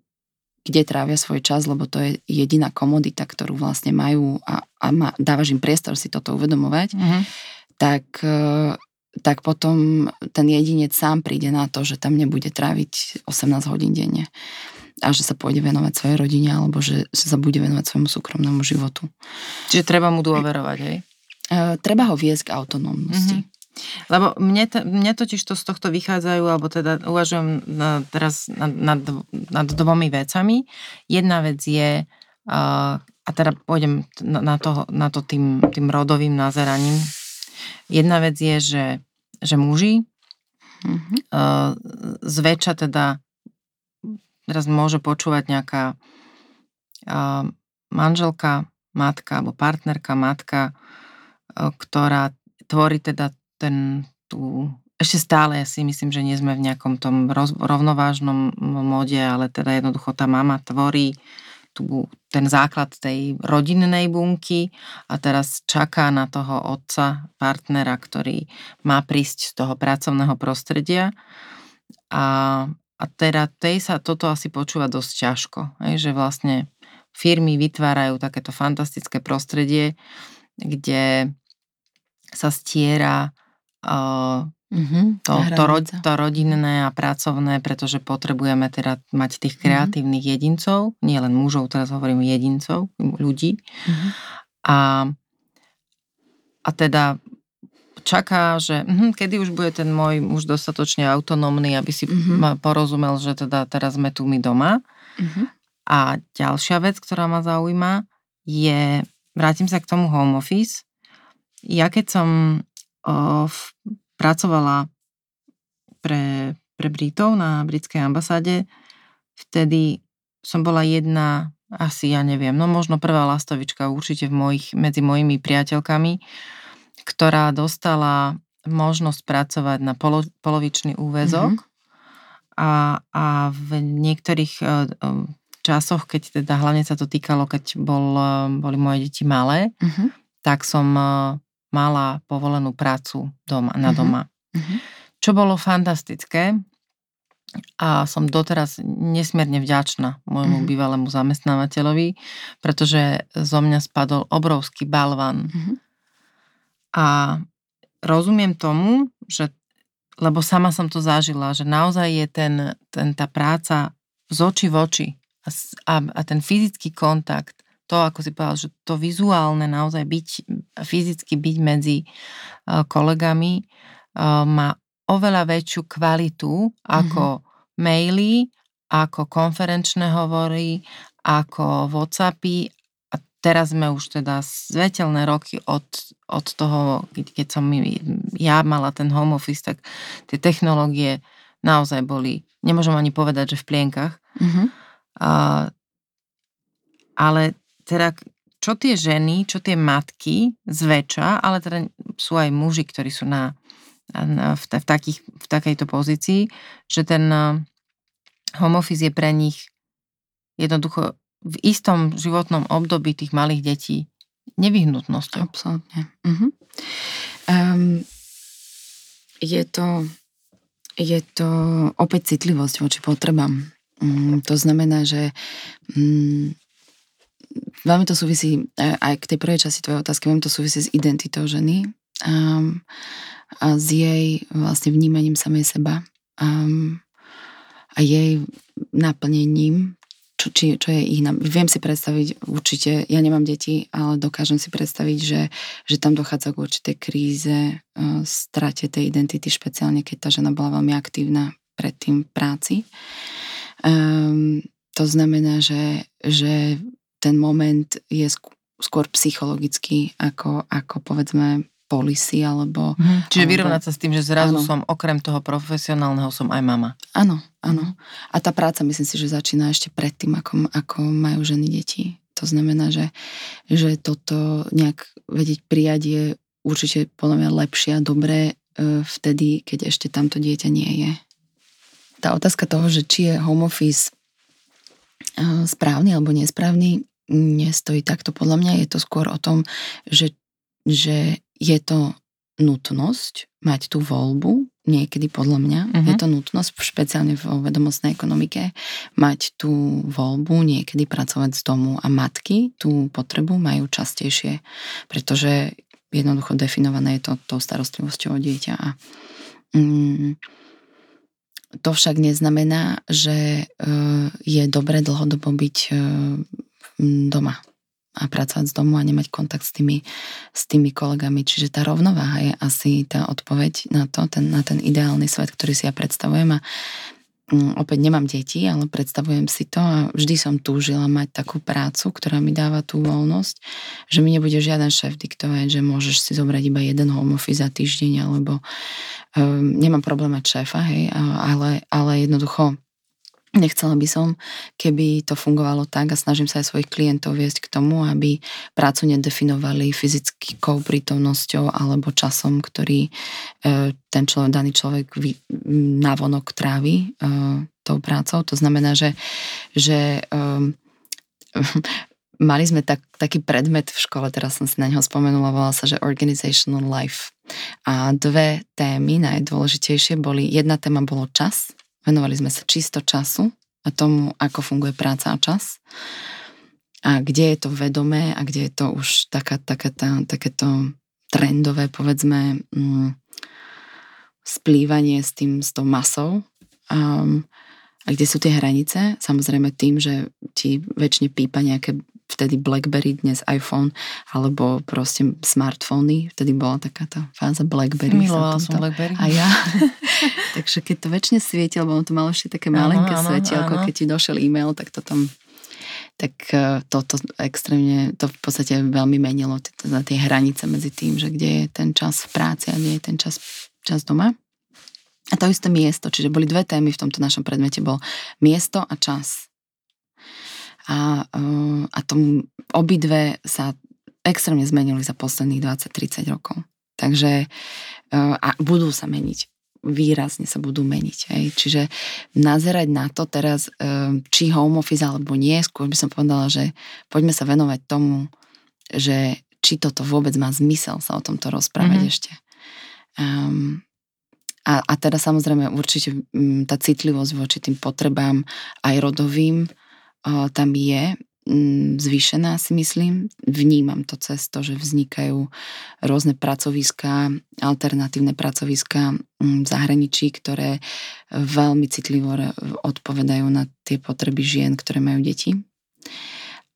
kde trávia svoj čas, lebo to je jediná komodita, ktorú vlastne majú a, a má, dávaš im priestor si toto uvedomovať, mm-hmm. tak, e, tak potom ten jedinec sám príde na to, že tam nebude tráviť 18 hodín denne a že sa pôjde venovať svojej rodine alebo že sa bude venovať svojmu súkromnému životu. Čiže treba mu dôverovať, hej? Uh, treba ho viesť k autonómnosti. Mm-hmm. Lebo mne, t- mne totiž to z tohto vychádzajú, alebo teda uvažujem na, teraz nad, nad, nad dvomi vecami. Jedna vec je, uh, a teda pôjdem na, na, to, na to tým, tým rodovým nazeraním. Jedna vec je, že, že muži mm-hmm. uh, zväčša teda teraz môže počúvať nejaká uh, manželka, matka alebo partnerka, matka, uh, ktorá tvorí teda ten, tú, ešte stále ja si myslím, že nie sme v nejakom tom roz, rovnovážnom mode, ale teda jednoducho tá mama tvorí tú, ten základ tej rodinnej bunky a teraz čaká na toho otca, partnera, ktorý má prísť z toho pracovného prostredia. A, a teda tej sa toto asi počúva dosť ťažko, že vlastne firmy vytvárajú takéto fantastické prostredie, kde sa stiera Mm-hmm, to, to, ro, to rodinné a pracovné, pretože potrebujeme teda mať tých mhm. kreatívnych mm-hmm. jedincov, nie len mužov, teraz hovorím jedincov, ľudí. Mm-hmm. A, a teda čaká, že hm, kedy už bude ten môj muž dostatočne autonómny, aby si mm-hmm. porozumel, že teda teraz sme tu my doma. Mm-hmm. A ďalšia vec, ktorá ma zaujíma, je, vrátim sa k tomu home office. Ja keď som pracovala pre, pre Britov na britskej ambasáde. Vtedy som bola jedna, asi ja neviem, no možno prvá lastovička určite v mojich, medzi mojimi priateľkami, ktorá dostala možnosť pracovať na polo, polovičný úvezok mm-hmm. a, a v niektorých uh, časoch, keď teda hlavne sa to týkalo, keď bol, uh, boli moje deti malé, mm-hmm. tak som mala povolenú prácu doma, na mhm. doma. Uh-huh. Čo bolo fantastické a som doteraz nesmierne vďačná môjmu uh-huh. bývalému zamestnávateľovi, pretože zo mňa spadol obrovský balvan. Uh-huh. A rozumiem tomu, že lebo sama som to zažila, že naozaj je ten, ten tá práca z oči v oči a, a, a ten fyzický kontakt to, ako si povedal, že to vizuálne naozaj byť, fyzicky byť medzi uh, kolegami uh, má oveľa väčšiu kvalitu ako mm-hmm. maily, ako konferenčné hovory, ako Whatsappy a teraz sme už teda svetelné roky od, od toho, keď som ja mala ten home office, tak tie technológie naozaj boli, nemôžem ani povedať, že v plienkach. Mm-hmm. Uh, ale teda čo tie ženy, čo tie matky zväčša, ale teda sú aj muži, ktorí sú na, na v, v, takých, v takejto pozícii, že ten eh, home office je pre nich jednoducho v istom životnom období tých malých detí nevyhnutnosťou. Absolutne. Uh-huh. Um, je to je to opäť citlivosť voči potrebám. Um, to znamená, že um, veľmi to súvisí, e, aj k tej prvej časti tvojej otázky, veľmi to súvisí s identitou ženy um, a s jej vlastne vnímaním samej seba um, a jej naplnením, čo, či, čo je ich... Viem si predstaviť, určite, ja nemám deti, ale dokážem si predstaviť, že, že tam dochádza k určitej kríze, uh, strate tej identity, špeciálne keď tá žena bola veľmi aktívna predtým v práci. Um, to znamená, že, že ten moment je skôr psychologický ako, ako povedzme policy alebo... Mhm. Čiže alebo, vyrovnať sa s tým, že zrazu áno. som okrem toho profesionálneho som aj mama. Áno, áno. Mhm. A tá práca myslím si, že začína ešte predtým, ako, ako majú ženy deti. To znamená, že, že toto nejak vedieť prijať je určite podľa mňa lepšie a dobré e, vtedy, keď ešte tamto dieťa nie je. Tá otázka toho, že či je home office správny alebo nesprávny, nestojí takto. Podľa mňa je to skôr o tom, že, že je to nutnosť mať tú voľbu niekedy podľa mňa. Uh-huh. Je to nutnosť, špeciálne v vedomostnej ekonomike, mať tú voľbu niekedy pracovať z domu a matky tú potrebu majú častejšie, pretože jednoducho definované je to tou starostlivosťou o dieťa. A, mm, to však neznamená, že uh, je dobre dlhodobo byť uh, doma a pracovať z domu a nemať kontakt s tými, s tými kolegami. Čiže tá rovnováha je asi tá odpoveď na to, ten, na ten ideálny svet, ktorý si ja predstavujem a opäť nemám deti, ale predstavujem si to a vždy som túžila mať takú prácu, ktorá mi dáva tú voľnosť, že mi nebude žiaden šéf diktovať, že môžeš si zobrať iba jeden home office za týždeň alebo um, nemám problém mať šéfa, hej, ale, ale jednoducho Nechcela by som, keby to fungovalo tak a snažím sa aj svojich klientov viesť k tomu, aby prácu nedefinovali fyzickou prítomnosťou alebo časom, ktorý e, ten človek, daný človek navonok trávi e, tou prácou. To znamená, že, že <laughs> mali sme tak, taký predmet v škole, teraz som si na neho spomenula, volal sa, že Organizational Life. A dve témy najdôležitejšie boli, jedna téma bolo čas, Venovali sme sa čisto času a tomu, ako funguje práca a čas. A kde je to vedomé a kde je to už taká, taká, tá, takéto trendové, povedzme, mm, splývanie s tým, s tou masou. Um, a kde sú tie hranice? Samozrejme tým, že ti väčšine pípa nejaké vtedy Blackberry, dnes iPhone, alebo proste smartfóny. Vtedy bola taká tá fáza Blackberry. Milovala som Blackberry. A ja. <laughs> Takže keď to väčšine svieti, lebo to malo ešte také malenké svetielko, keď ti došiel e-mail, tak to tam tak e, toto to extrémne, to v podstate veľmi menilo teda tie hranice medzi tým, že kde je ten čas v práci a kde je ten čas, čas doma. A to isté miesto, čiže boli dve témy v tomto našom predmete, bol miesto a čas a, eh, a tom obidve sa extrémne zmenili za posledných 20-30 rokov. Takže eh, a budú sa meniť výrazne sa budú meniť. Hej. Čiže nazerať na to teraz, eh, či home office alebo nie, skôr by som povedala, že poďme sa venovať tomu, že či toto vôbec má zmysel sa o tomto rozprávať mm-hmm. ešte. Um, a, a teda samozrejme určite tá citlivosť voči tým potrebám aj rodovým tam je mm, zvýšená, si myslím. Vnímam to cez to, že vznikajú rôzne pracoviská, alternatívne pracoviská mm, v zahraničí, ktoré veľmi citlivo odpovedajú na tie potreby žien, ktoré majú deti.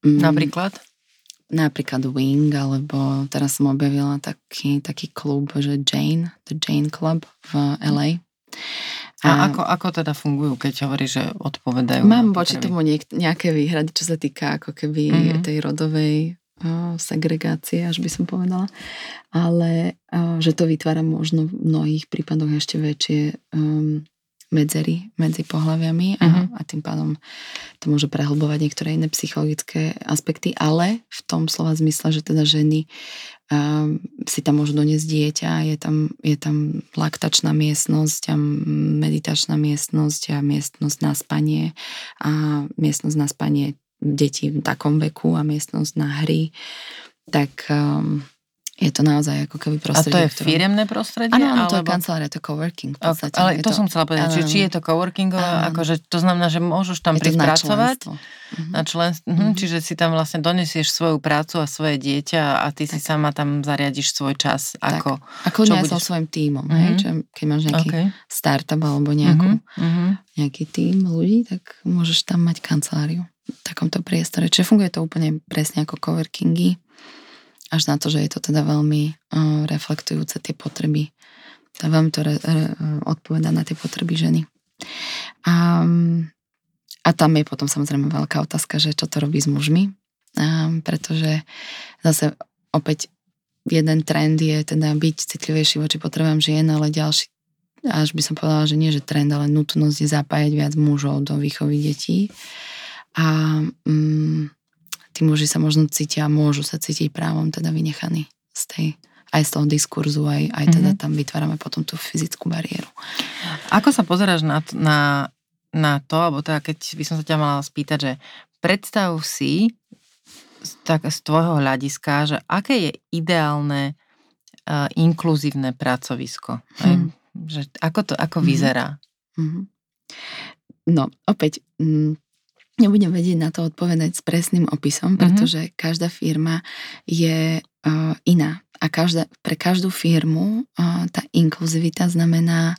Mm, napríklad? Napríklad Wing, alebo teraz som objavila taký, taký klub, že Jane, The Jane Club v LA. A, a ako, ako teda fungujú, keď hovorí, že odpovedajú? Mám voči tomu niek- nejaké výhrady, čo sa týka ako keby mm-hmm. tej rodovej o, segregácie, až by som povedala. Ale o, že to vytvára možno v mnohých prípadoch ešte väčšie um, medzery medzi pohľaviami a, uh-huh. a tým pádom to môže prehlbovať niektoré iné psychologické aspekty, ale v tom slova zmysle, že teda ženy um, si tam môžu doniesť dieťa, je tam, je tam laktačná miestnosť a meditačná miestnosť a miestnosť na spanie a miestnosť na spanie detí v takom veku a miestnosť na hry, tak um, je to naozaj ako keby prostredie. A to je ktoré... firemné prostredie? Áno, áno, to je kancelária, to je coworking. V podstate. Ale to, to som chcela povedať, či, či je to coworkingové, akože to znamená, že môžeš tam prísť pracovať. Na členstvo. Mhm. Mm-hmm. Čiže si tam vlastne donesieš svoju prácu a svoje dieťa a ty tak. si sama tam zariadiš svoj čas. Ako, tak. ako čo budeš... svojim tímom. Mm-hmm. Hej? Mhm. Čo, keď máš nejaký okay. startup alebo nejakú, mm-hmm. nejaký tím ľudí, tak môžeš tam mať kanceláriu v takomto priestore. Čiže funguje to úplne presne ako coworkingy až na to, že je to teda veľmi uh, reflektujúce tie potreby. To veľmi to re, re, odpoveda na tie potreby ženy. A, a tam je potom samozrejme veľká otázka, že čo to robí s mužmi, um, pretože zase opäť jeden trend je teda byť citlivejší voči potrebám žien, ale ďalší až by som povedala, že nie že trend, ale nutnosť je zapájať viac mužov do výchovy detí. A um, tí muži sa možno cítia, môžu sa cítiť právom teda vynechaní z tej aj z toho diskurzu, aj, aj teda mm-hmm. tam vytvárame potom tú fyzickú bariéru. Ako sa pozeráš na, na, na to, alebo teda keď by som sa ťa mala spýtať, že predstav si tak z tvojho hľadiska, že aké je ideálne uh, inkluzívne pracovisko. Hmm. Že ako to ako mm-hmm. vyzerá? Mm-hmm. No, opäť, mm, nebudem vedieť na to odpovedať s presným opisom, mhm. pretože mm-hmm. každá firma je uh, iná. A každá, pre každú firmu uh, tá inkluzivita znamená,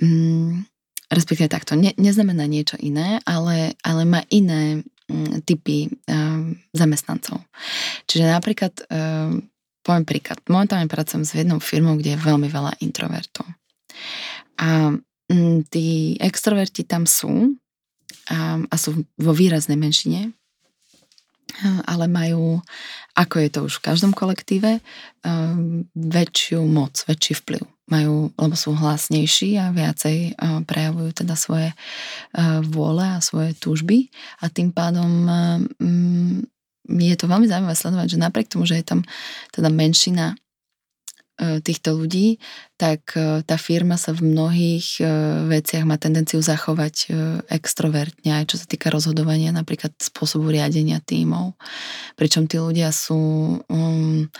um, respektíve takto, ne, neznamená niečo iné, ale, ale má iné um, typy um, zamestnancov. Čiže napríklad, um, poviem príklad, momentálne pracujem s jednou firmou, kde je veľmi veľa introvertov. A um, tí extroverti tam sú, a, a sú vo výraznej menšine, ale majú, ako je to už v každom kolektíve, väčšiu moc, väčší vplyv. Majú, lebo sú hlasnejší a viacej prejavujú teda svoje vôle a svoje túžby a tým pádom mm, je to veľmi zaujímavé sledovať, že napriek tomu, že je tam teda menšina týchto ľudí, tak e, tá firma sa v mnohých e, veciach má tendenciu zachovať extrovertne, aj čo sa týka rozhodovania, napríklad spôsobu riadenia tímov. Pričom tí ľudia sú, um,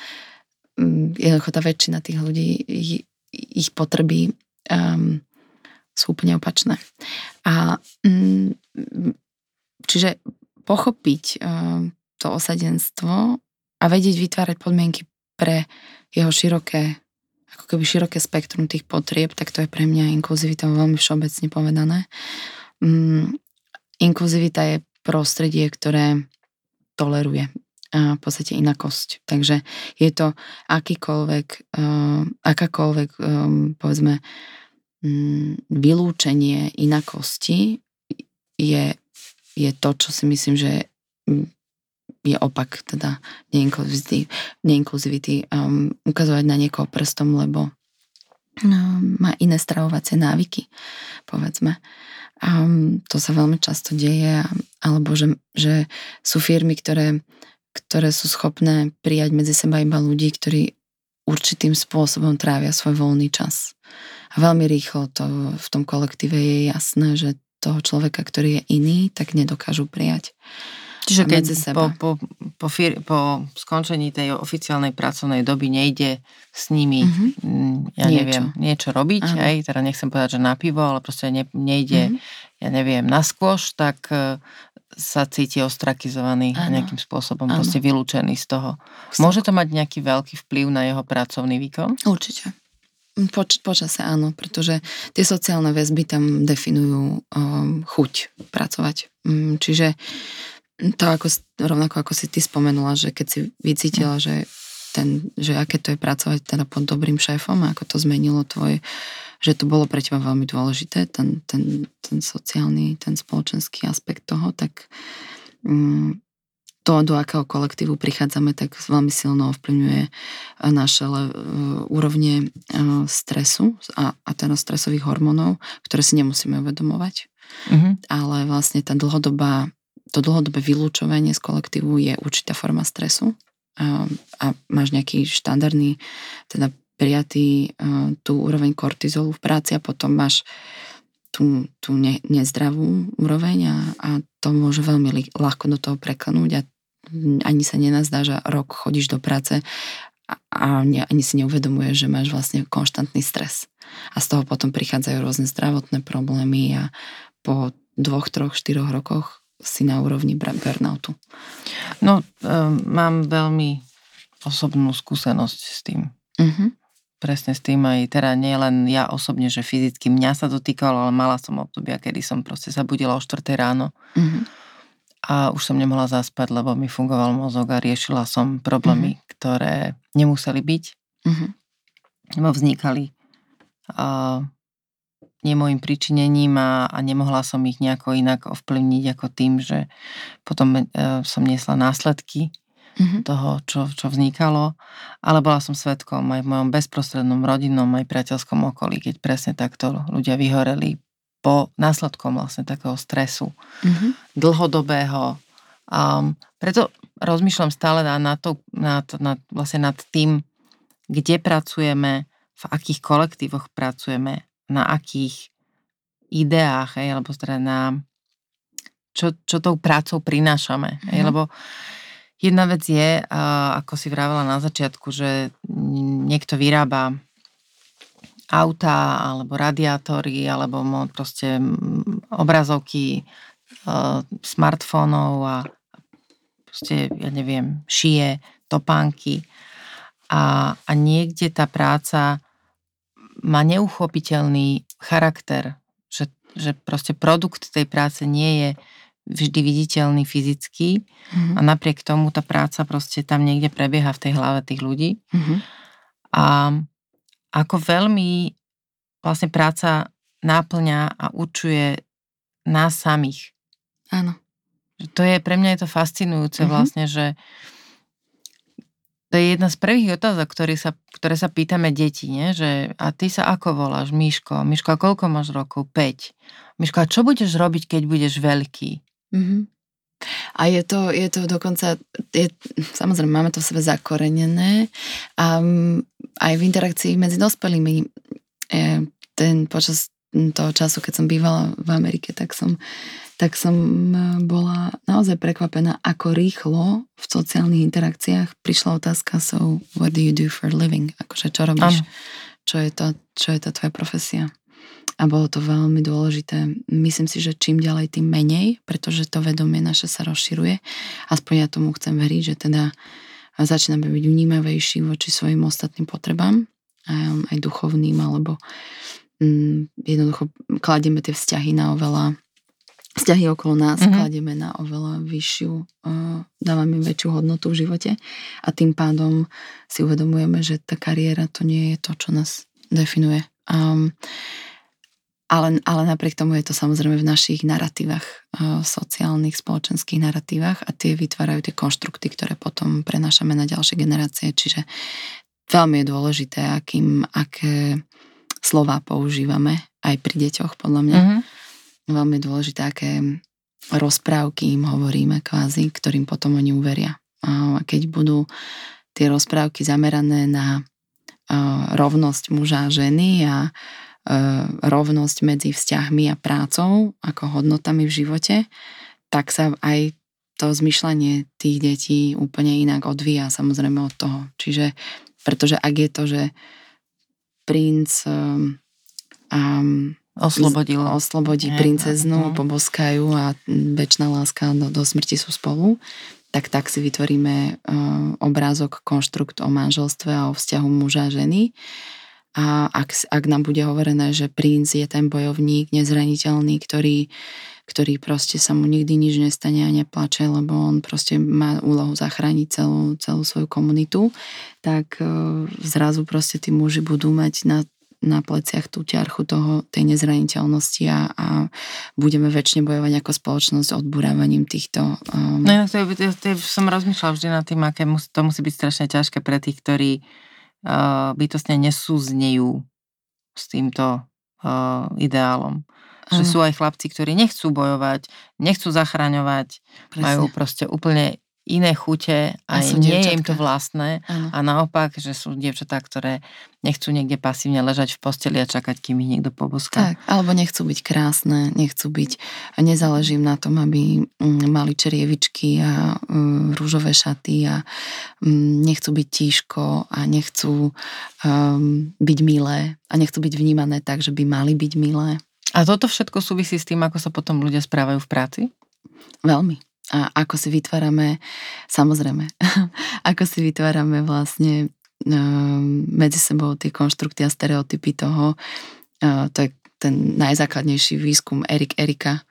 jednoducho tá väčšina tých ľudí, ich, ich potreby um, sú úplne opačné. A um, čiže pochopiť um, to osadenstvo a vedieť vytvárať podmienky pre jeho široké, ako keby široké spektrum tých potrieb, tak to je pre mňa inkluzivita veľmi všeobecne povedané. Mm, inkluzivita je prostredie, ktoré toleruje v podstate inakosť. Takže je to akýkoľvek, uh, akákoľvek, um, povedzme, um, vylúčenie inakosti je, je to, čo si myslím, že je opak teda neinkluzivity, um, ukazovať na niekoho prstom, lebo um, má iné stravovacie návyky, povedzme. Um, to sa veľmi často deje, alebo že, že sú firmy, ktoré, ktoré sú schopné prijať medzi seba iba ľudí, ktorí určitým spôsobom trávia svoj voľný čas. A veľmi rýchlo to v tom kolektíve je jasné, že toho človeka, ktorý je iný, tak nedokážu prijať. Čiže keď po, po, po, fir, po skončení tej oficiálnej pracovnej doby nejde s nimi, mm-hmm. ja niečo. neviem, niečo robiť, aj, teda nechcem povedať, že na pivo, ale proste ne, nejde, mm-hmm. ja neviem, na skôš, tak uh, sa cíti ostrakizovaný ano. nejakým spôsobom, ano. proste vylúčený z toho. Môže to mať nejaký veľký vplyv na jeho pracovný výkon? Určite. Poč, počase áno, pretože tie sociálne väzby tam definujú um, chuť pracovať. Um, čiže to ako, rovnako ako si ty spomenula, že keď si vycítila, že, ten, že aké to je pracovať teda pod dobrým šéfom a ako to zmenilo tvoj, že to bolo pre teba veľmi dôležité, ten, ten, ten sociálny, ten spoločenský aspekt toho, tak um, to, do akého kolektívu prichádzame, tak veľmi silno ovplyvňuje naše le, úrovne stresu a, a teda stresových hormónov, ktoré si nemusíme uvedomovať. Mm-hmm. Ale vlastne tá dlhodobá to dlhodobé vylúčovanie z kolektívu je určitá forma stresu a, a máš nejaký štandardný, teda prijatý uh, tú úroveň kortizolu v práci a potom máš tú, tú ne, nezdravú úroveň a, a to môže veľmi ľahko do toho preklenúť a ani sa nenazdá, že rok chodíš do práce a, a ne, ani si neuvedomuješ, že máš vlastne konštantný stres. A z toho potom prichádzajú rôzne zdravotné problémy a po dvoch, troch, štyroch rokoch si na úrovni burnoutu? No, um, mám veľmi osobnú skúsenosť s tým. Uh-huh. Presne s tým aj teda nie len ja osobne, že fyzicky mňa sa dotýkalo, ale mala som obdobia, kedy som proste sa budila o 4 ráno uh-huh. a už som nemohla zaspať, lebo mi fungoval mozog a riešila som problémy, uh-huh. ktoré nemuseli byť, uh-huh. lebo vznikali uh, nie môjim pričinením a, a nemohla som ich nejako inak ovplyvniť ako tým, že potom e, som niesla následky mm-hmm. toho, čo, čo vznikalo, ale bola som svetkom aj v mojom bezprostrednom rodinnom aj priateľskom okolí, keď presne takto ľudia vyhoreli po následkom vlastne takého stresu mm-hmm. dlhodobého. Um, preto rozmýšľam stále nad, nad, nad, nad, vlastne nad tým, kde pracujeme, v akých kolektívoch pracujeme, na akých ideách, hej, alebo teda na čo, čo tou prácou prinášame. Hej, mhm. lebo jedna vec je, ako si vravela na začiatku, že niekto vyrába auta, alebo radiátory, alebo proste obrazovky uh, smartfónov a proste, ja neviem, šije, topánky. A, a niekde tá práca má neuchopiteľný charakter, že, že proste produkt tej práce nie je vždy viditeľný fyzicky mm-hmm. a napriek tomu tá práca proste tam niekde prebieha v tej hlave tých ľudí. Mm-hmm. A ako veľmi vlastne práca náplňa a určuje nás samých. Áno. To je, pre mňa je to fascinujúce mm-hmm. vlastne, že to je jedna z prvých otázok, ktoré sa, ktoré sa pýtame deti, nie? že a ty sa ako voláš, Miško? Miško, a koľko máš rokov? 5. Miško, a čo budeš robiť, keď budeš veľký? Mm-hmm. A je to, je to dokonca, je, samozrejme, máme to v sebe zakorenené a aj v interakcii medzi dospelými ten počas toho času, keď som bývala v Amerike, tak som, tak som e, bola naozaj prekvapená, ako rýchlo v sociálnych interakciách prišla otázka so what do you do for living? Akože čo robíš? Čo je, to, čo je tá tvoja profesia? a bolo to veľmi dôležité. Myslím si, že čím ďalej, tým menej, pretože to vedomie naše sa rozširuje. Aspoň ja tomu chcem veriť, že teda začíname byť vnímavejší voči svojim ostatným potrebám, aj, aj duchovným, alebo mm, jednoducho kladieme tie vzťahy na oveľa vzťahy okolo nás mm-hmm. kladieme na oveľa vyššiu, uh, dávame väčšiu hodnotu v živote a tým pádom si uvedomujeme, že tá kariéra to nie je to, čo nás definuje. Um, ale, ale napriek tomu je to samozrejme v našich narratívach, eh, sociálnych, spoločenských narratívach a tie vytvárajú tie konštrukty, ktoré potom prenášame na ďalšie generácie. Čiže veľmi je dôležité, akým, aké slova používame aj pri deťoch, podľa mňa. Mm-hmm. Veľmi dôležité, aké rozprávky im hovoríme kvázi, ktorým potom oni uveria. A keď budú tie rozprávky zamerané na eh, rovnosť muža a ženy a E, rovnosť medzi vzťahmi a prácou ako hodnotami v živote, tak sa aj to zmyšľanie tých detí úplne inak odvíja samozrejme od toho. Čiže, pretože ak je to, že princ um, um, Oslobodil. oslobodí Nie, princeznu, no. poboskajú a väčšina láska do, do smrti sú spolu, tak tak si vytvoríme uh, obrázok, konštrukt o manželstve a o vzťahu muža a ženy. A ak, ak nám bude hovorené, že princ je ten bojovník nezraniteľný, ktorý, ktorý proste sa mu nikdy nič nestane a neplače, lebo on proste má úlohu zachrániť celú, celú svoju komunitu, tak uh, zrazu proste tí muži budú mať na na pleciach tú ťarchu toho, tej nezraniteľnosti a, a budeme väčšine bojovať ako spoločnosť odburávaním týchto... Um... No, to, je, to, je, som rozmýšľala vždy nad tým, aké musí, to musí byť strašne ťažké pre tých, ktorí uh, bytostne nesúznejú s týmto uh, ideálom. Že sú aj chlapci, ktorí nechcú bojovať, nechcú zachraňovať, Presne. majú proste úplne iné chute a, a nie je im to vlastné. Ano. A naopak, že sú dievčatá, ktoré nechcú niekde pasívne ležať v posteli a čakať, kým ich niekto pobuská. Tak, alebo nechcú byť krásne, nechcú byť, nezáleží na tom, aby mm, mali čerievičky a um, rúžové šaty a um, nechcú byť tížko a nechcú um, byť milé a nechcú byť vnímané tak, že by mali byť milé. A toto všetko súvisí s tým, ako sa potom ľudia správajú v práci? Veľmi a ako si vytvárame, samozrejme, <laughs> ako si vytvárame vlastne um, medzi sebou tie konštrukty a stereotypy toho, uh, to je ten najzákladnejší výskum Erik Erika.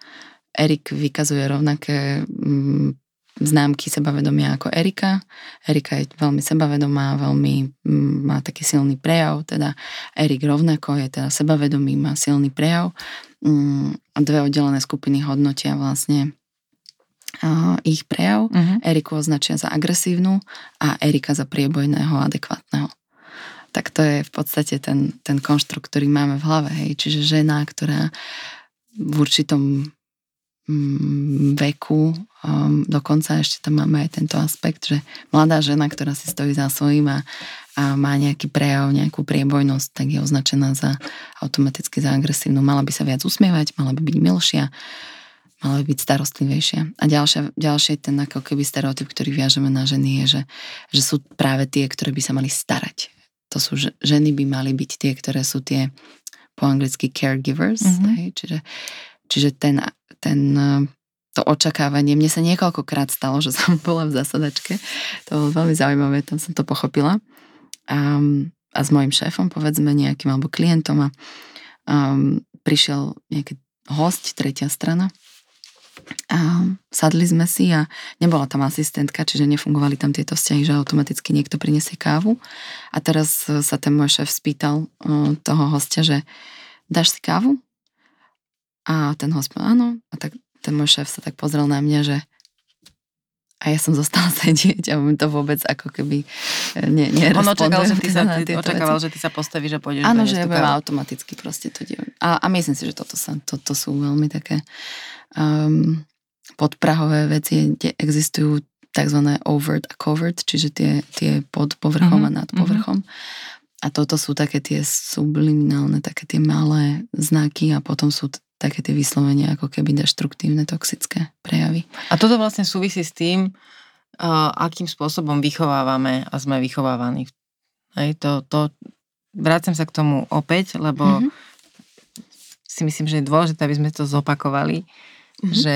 Erik vykazuje rovnaké um, známky sebavedomia ako Erika. Erika je veľmi sebavedomá, veľmi um, má taký silný prejav, teda Erik rovnako je teda sebavedomý, má silný prejav. A dve oddelené skupiny hodnotia vlastne uh, ich prejav. Uh-huh. Eriku označia za agresívnu a Erika za priebojného adekvátneho. Tak to je v podstate ten, ten konštrukt, ktorý máme v hlave. Hej. Čiže žena, ktorá v určitom mm, veku, um, dokonca ešte tam máme aj tento aspekt, že mladá žena, ktorá si stojí za svojím a, a má nejaký prejav, nejakú priebojnosť, tak je označená za automaticky za agresívnu. Mala by sa viac usmievať, mala by byť milšia, mala by byť starostlivejšia. A ďalšia, ďalšie ten ako keby stereotyp, ktorý viažeme na ženy je, že, že sú práve tie, ktoré by sa mali starať. to sú ženy by mali byť tie, ktoré sú tie po anglicky caregivers, mm-hmm. hej, čiže, čiže ten, ten to očakávanie. Mne sa niekoľkokrát stalo, že <laughs> som bola v zasadačke. To bolo veľmi zaujímavé, tam som to pochopila. A, a s mojim šéfom, povedzme nejakým, alebo klientom a um, prišiel nejaký host, tretia strana a sadli sme si a nebola tam asistentka, čiže nefungovali tam tieto vzťahy, že automaticky niekto prinesie kávu. A teraz sa ten môj šéf spýtal toho hostia, že dáš si kávu? A ten host povedal áno. A tak ten môj šéf sa tak pozrel na mňa, že a ja som zostala <laughs> sedieť a to vôbec ako keby e, ne, On očakal, že ty <laughs> sa, ty, očakával, že ty sa postavíš a pôjdeš Áno, že ja automaticky proste to dejem. A, a myslím si, že toto, sa, toto sú veľmi také um, podprahové veci, kde existujú tzv. overt a covert, čiže tie, tie pod povrchom mm-hmm. a nad mhm. povrchom. Mm-hmm. A toto sú také tie subliminálne, také tie malé znaky a potom sú také tie vyslovenia ako keby deštruktívne, toxické prejavy. A toto vlastne súvisí s tým, uh, akým spôsobom vychovávame a sme vychovávaní. Hej, to, to, vrácam sa k tomu opäť, lebo mm-hmm. si myslím, že je dôležité, aby sme to zopakovali, mm-hmm. že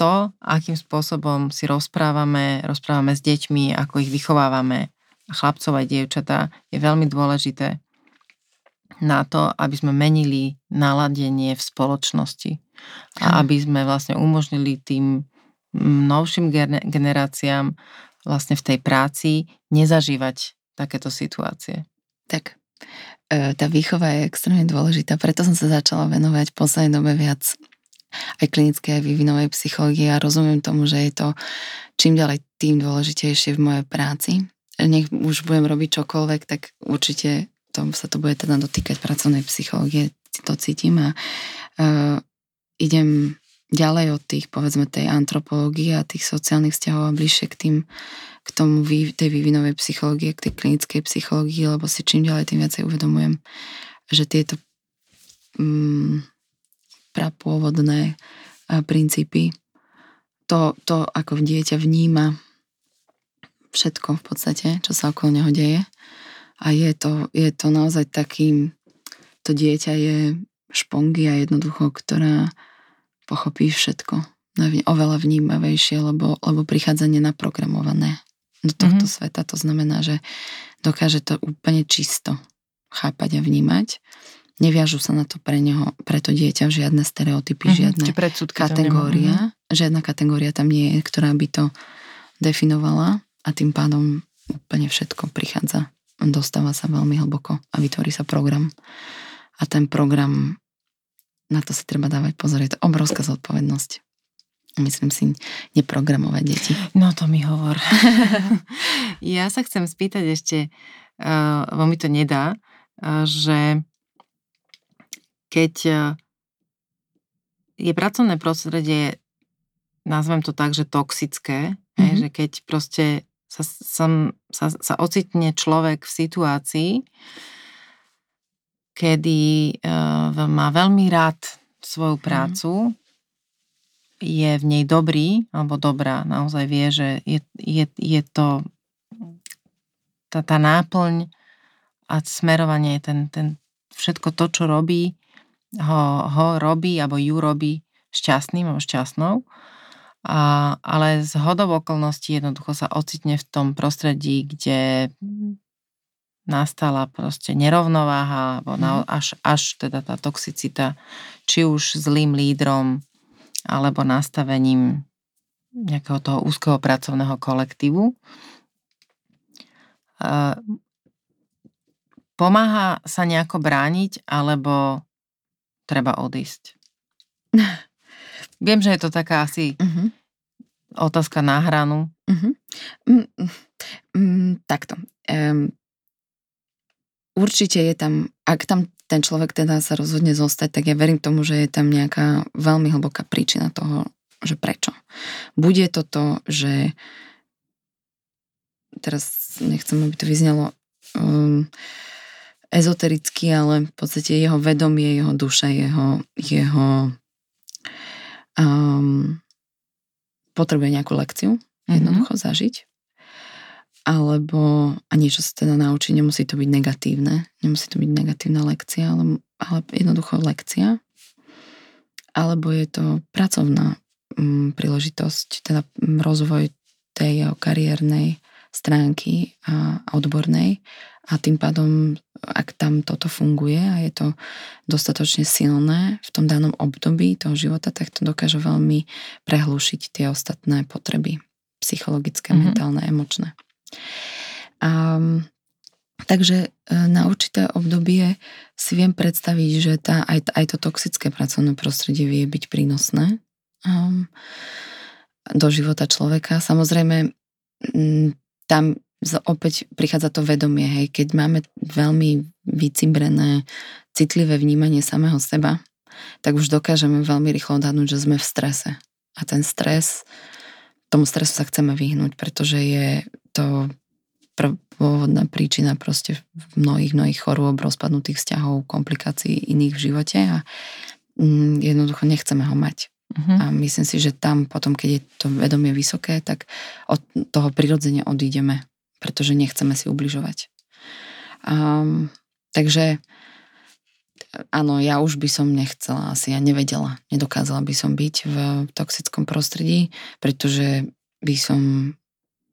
to, akým spôsobom si rozprávame, rozprávame s deťmi, ako ich vychovávame, chlapcov aj dievčatá, je veľmi dôležité na to, aby sme menili naladenie v spoločnosti a aby sme vlastne umožnili tým novším generáciám vlastne v tej práci nezažívať takéto situácie. Tak, e, tá výchova je extrémne dôležitá, preto som sa začala venovať poslednej dobe viac aj klinické, aj vývinovej psychológie a rozumiem tomu, že je to čím ďalej tým dôležitejšie v mojej práci. Nech už budem robiť čokoľvek, tak určite to, sa to bude teda dotýkať pracovnej psychológie, to cítim a uh, idem ďalej od tých, povedzme, tej antropológie a tých sociálnych vzťahov a bližšie k tým, k tomu tej vývinovej psychológie, k tej klinickej psychológii, lebo si čím ďalej tým viacej uvedomujem, že tieto um, prapôvodné uh, princípy, to, to, ako dieťa vníma všetko v podstate, čo sa okolo neho deje, a je to, je to naozaj takým, to dieťa je špongia jednoducho, ktorá pochopí všetko. Oveľa vnímavejšie, lebo, lebo prichádza nenaprogramované do tohto mm-hmm. sveta. To znamená, že dokáže to úplne čisto chápať a vnímať. Neviažu sa na to pre neho, pre to dieťa žiadne stereotypy, mm-hmm. žiadne kategória. Žiadna kategória tam nie je, ktorá by to definovala a tým pádom úplne všetko prichádza dostáva sa veľmi hlboko a vytvorí sa program. A ten program, na to si treba dávať pozor, je to obrovská zodpovednosť. Myslím si, neprogramovať deti. No to mi hovor. <laughs> ja sa chcem spýtať ešte, uh, lebo mi to nedá, uh, že keď uh, je pracovné prostredie, nazvem to tak, že toxické, mm-hmm. že keď proste sa, sa, sa, sa ocitne človek v situácii, kedy uh, má veľmi rád svoju mhm. prácu, mm. je v nej dobrý, alebo dobrá, naozaj vie, že je, je, je to tá, tá náplň a smerovanie, ten, ten, všetko to, čo robí, ho, ho robí, alebo ju robí šťastným alebo šťastnou. A, ale z hodov okolností jednoducho sa ocitne v tom prostredí, kde nastala proste nerovnováha, alebo na, mhm. až, až teda tá toxicita, či už zlým lídrom, alebo nastavením nejakého toho úzkeho pracovného kolektívu. Pomáha sa nejako brániť, alebo treba odísť? <laughs> Viem, že je to taká asi uh-huh. otázka na hranu. Uh-huh. Mm, mm, takto. Um, určite je tam, ak tam ten človek teda sa rozhodne zostať, tak ja verím tomu, že je tam nejaká veľmi hlboká príčina toho, že prečo. Bude to to, že teraz nechcem, aby to vyznelo um, ezotericky, ale v podstate jeho vedomie, jeho duša, jeho, jeho um, potrebuje nejakú lekciu, mhm. jednoducho mm-hmm. zažiť. alebo a niečo sa teda naučiť, nemusí to byť negatívne, nemusí to byť negatívna lekcia, ale, ale jednoducho lekcia. Alebo je to pracovná um, príležitosť, teda rozvoj tej kariérnej stránky a odbornej a tým pádom, ak tam toto funguje a je to dostatočne silné v tom danom období toho života, tak to dokáže veľmi prehlušiť tie ostatné potreby psychologické, mm-hmm. mentálne, emočné. A, takže e, na určité obdobie si viem predstaviť, že tá, aj, aj to toxické pracovné prostredie vie byť prínosné um, do života človeka. Samozrejme, tam opäť prichádza to vedomie, hej, keď máme veľmi vycibrené, citlivé vnímanie samého seba, tak už dokážeme veľmi rýchlo odhadnúť, že sme v strese. A ten stres, tomu stresu sa chceme vyhnúť, pretože je to pôvodná príčina proste mnohých, mnohých chorôb, rozpadnutých vzťahov, komplikácií iných v živote a mm, jednoducho nechceme ho mať. Uh-huh. A myslím si, že tam potom, keď je to vedomie vysoké, tak od toho prirodzene odídeme, pretože nechceme si ubližovať. Um, takže áno, ja už by som nechcela, asi ja nevedela, nedokázala by som byť v toxickom prostredí, pretože by som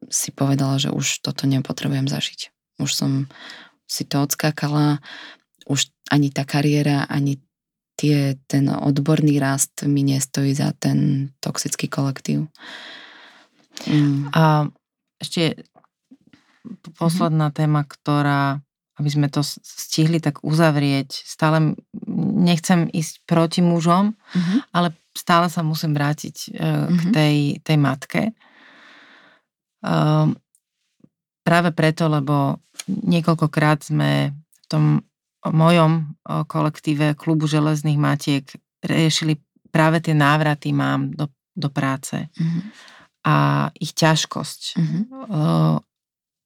si povedala, že už toto nepotrebujem zažiť. Už som si to odskákala, už ani tá kariéra, ani tie, ten odborný rast mi nestojí za ten toxický kolektív. Mm. A ešte posledná mm. téma, ktorá, aby sme to stihli tak uzavrieť, stále nechcem ísť proti mužom, mm-hmm. ale stále sa musím vrátiť uh, k tej, tej matke. Uh, práve preto, lebo niekoľkokrát sme v tom mojom kolektíve klubu železných matiek riešili práve tie návraty mám do, do práce mm-hmm. a ich ťažkosť. Mm-hmm.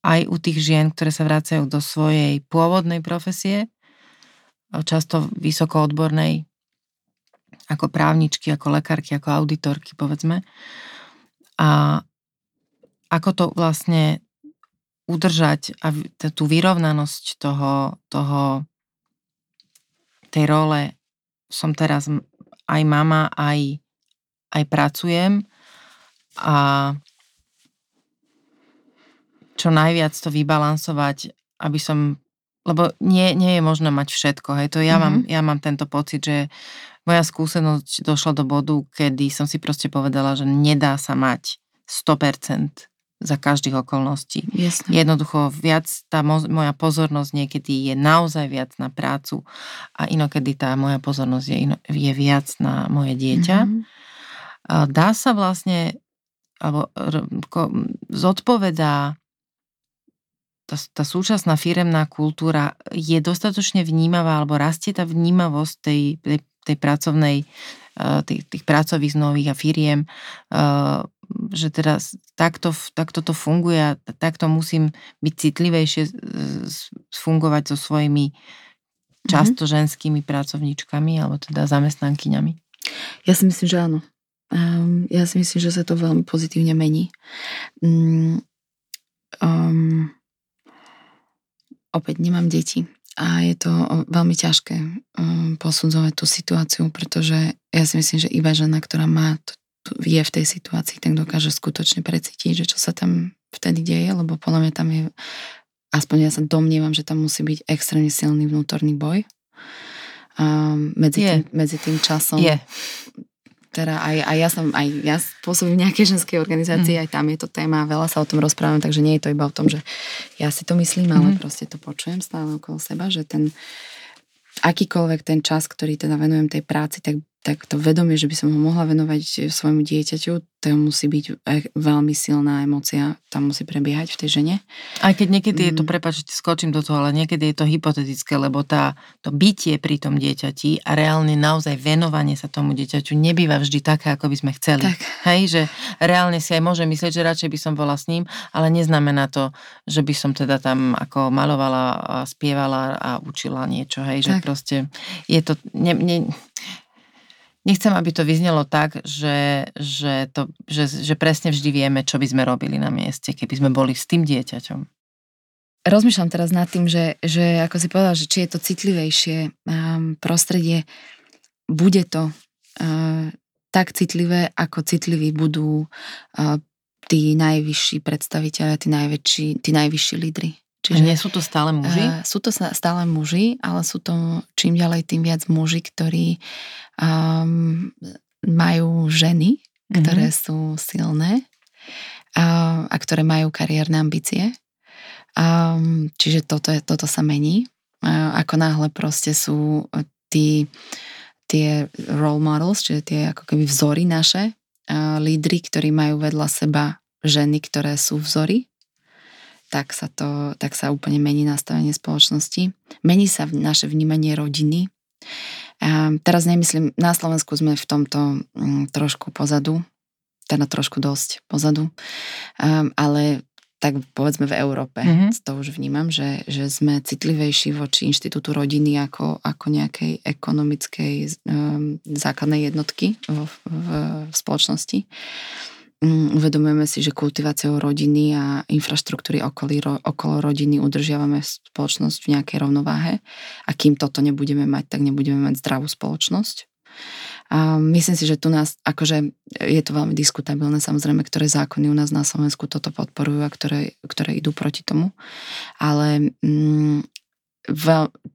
Aj u tých žien, ktoré sa vracajú do svojej pôvodnej profesie, často vysokoodbornej, ako právničky, ako lekárky, ako auditorky, povedzme. A ako to vlastne udržať a tú vyrovnanosť toho, toho tej role som teraz aj mama, aj, aj pracujem a čo najviac to vybalansovať, aby som, lebo nie, nie je možné mať všetko, hej, to ja, mm-hmm. mám, ja mám tento pocit, že moja skúsenosť došla do bodu, kedy som si proste povedala, že nedá sa mať 100% za každých okolností. Jasne. Jednoducho viac, tá mo- moja pozornosť niekedy je naozaj viac na prácu a inokedy tá moja pozornosť je, ino- je viac na moje dieťa. Mm-hmm. Dá sa vlastne, alebo zodpovedá tá, tá súčasná firemná kultúra je dostatočne vnímavá, alebo rastie tá vnímavosť tej, tej, tej pracovnej, tých, tých pracových nových a firiem že teda takto, takto to funguje a takto musím byť citlivejšie fungovať so svojimi mhm. často ženskými pracovníčkami alebo teda zamestnankyňami? Ja si myslím, že áno. Um, ja si myslím, že sa to veľmi pozitívne mení. Um, um, opäť nemám deti a je to veľmi ťažké um, posudzovať tú situáciu, pretože ja si myslím, že iba žena, ktorá má je v tej situácii, tak dokáže skutočne precítiť, že čo sa tam vtedy deje, lebo podľa mňa tam je, aspoň ja sa domnievam, že tam musí byť extrémne silný vnútorný boj. A medzi, je. tým, medzi tým časom je. Teda aj, aj ja som, aj ja pôsobím v nejakej ženskej organizácii, mm. aj tam je to téma, veľa sa o tom rozprávam, takže nie je to iba o tom, že ja si to myslím, ale mm. proste to počujem stále okolo seba, že ten akýkoľvek ten čas, ktorý teda venujem tej práci, tak tak to vedomie, že by som ho mohla venovať svojmu dieťaťu, to musí byť veľmi silná emocia, tam musí prebiehať v tej žene. Aj keď niekedy je to, mm. prepáč, skočím do toho, ale niekedy je to hypotetické, lebo tá, to bytie pri tom dieťati a reálne naozaj venovanie sa tomu dieťaťu nebýva vždy také, ako by sme chceli. Tak. Hej, že reálne si aj môžem myslieť, že radšej by som bola s ním, ale neznamená to, že by som teda tam ako malovala a spievala a učila niečo, hej, tak. že proste je to, ne, ne, nechcem, aby to vyznelo tak, že, že, to, že, že presne vždy vieme, čo by sme robili na mieste, keby sme boli s tým dieťaťom. Rozmýšľam teraz nad tým, že, že ako si povedal, že či je to citlivejšie um, prostredie, bude to uh, tak citlivé, ako citliví budú uh, tí najvyšší predstaviteľe, tí najväčší, tí najvyšší lídry. Čiže nie sú to stále muži? Uh, sú to stále muži, ale sú to čím ďalej tým viac muži, ktorí um, majú ženy, ktoré mm-hmm. sú silné a, a ktoré majú kariérne ambície. Um, čiže toto, toto sa mení. Uh, ako náhle proste sú tí, tie role models, čiže tie ako keby vzory naše, uh, lídry, ktorí majú vedľa seba ženy, ktoré sú vzory, tak sa, to, tak sa úplne mení nastavenie spoločnosti. Mení sa naše vnímanie rodiny. A teraz nemyslím, na Slovensku sme v tomto mm, trošku pozadu, teda trošku dosť pozadu, um, ale tak povedzme v Európe, mm-hmm. to už vnímam, že, že sme citlivejší voči inštitútu rodiny ako, ako nejakej ekonomickej um, základnej jednotky v, v, v spoločnosti. Mm, uvedomujeme si, že kultiváciou rodiny a infraštruktúry okolí, okolo rodiny udržiavame spoločnosť v nejakej rovnováhe a kým toto nebudeme mať, tak nebudeme mať zdravú spoločnosť. A myslím si, že tu nás, akože je to veľmi diskutabilné, samozrejme, ktoré zákony u nás na Slovensku toto podporujú a ktoré, ktoré idú proti tomu. Ale mm,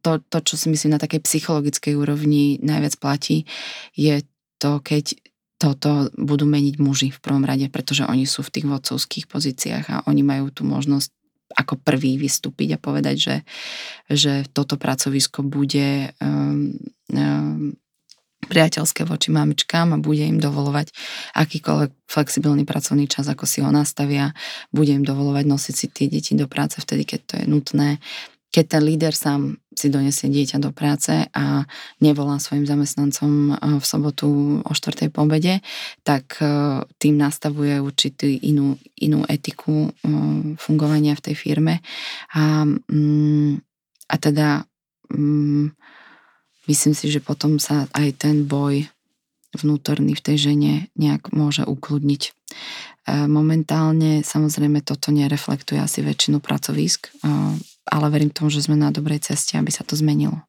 to, to, čo si myslím na takej psychologickej úrovni najviac platí, je to, keď toto budú meniť muži v prvom rade, pretože oni sú v tých vodcovských pozíciách a oni majú tú možnosť ako prvý vystúpiť a povedať, že, že toto pracovisko bude um, um, priateľské voči mamičkám a bude im dovolovať akýkoľvek flexibilný pracovný čas, ako si ho nastavia, bude im dovolovať nosiť si tie deti do práce vtedy, keď to je nutné, keď ten líder sám si donesie dieťa do práce a nevolá svojim zamestnancom eh, v sobotu o 4. po obede, tak eh, tým nastavuje určitú inú, inú etiku eh, fungovania v tej firme. A, mm, a teda mm, myslím si, že potom sa aj ten boj vnútorný v tej žene nejak môže ukludniť. Momentálne samozrejme toto nereflektuje asi väčšinu pracovísk ale verím tomu, že sme na dobrej ceste, aby sa to zmenilo.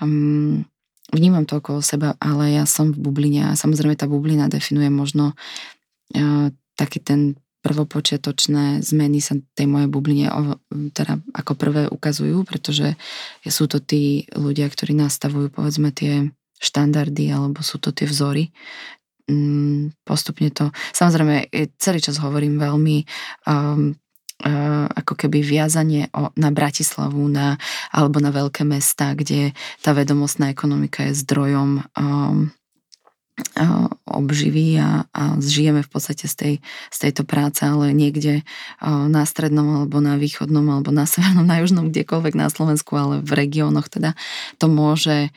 Um, vnímam to okolo seba, ale ja som v bubline a samozrejme tá bublina definuje možno uh, taký ten prvopočiatočné zmeny sa tej mojej bubline teda ako prvé ukazujú, pretože sú to tí ľudia, ktorí nastavujú povedzme tie štandardy alebo sú to tie vzory. Um, postupne to, samozrejme celý čas hovorím veľmi um, ako keby viazanie o, na Bratislavu na, alebo na veľké mesta, kde tá vedomostná ekonomika je zdrojom um, obživy a, a žijeme v podstate z, tej, z tejto práce, ale niekde na strednom alebo na východnom alebo na <laughs> severnom, na južnom, kdekoľvek na Slovensku, ale v regiónoch teda to môže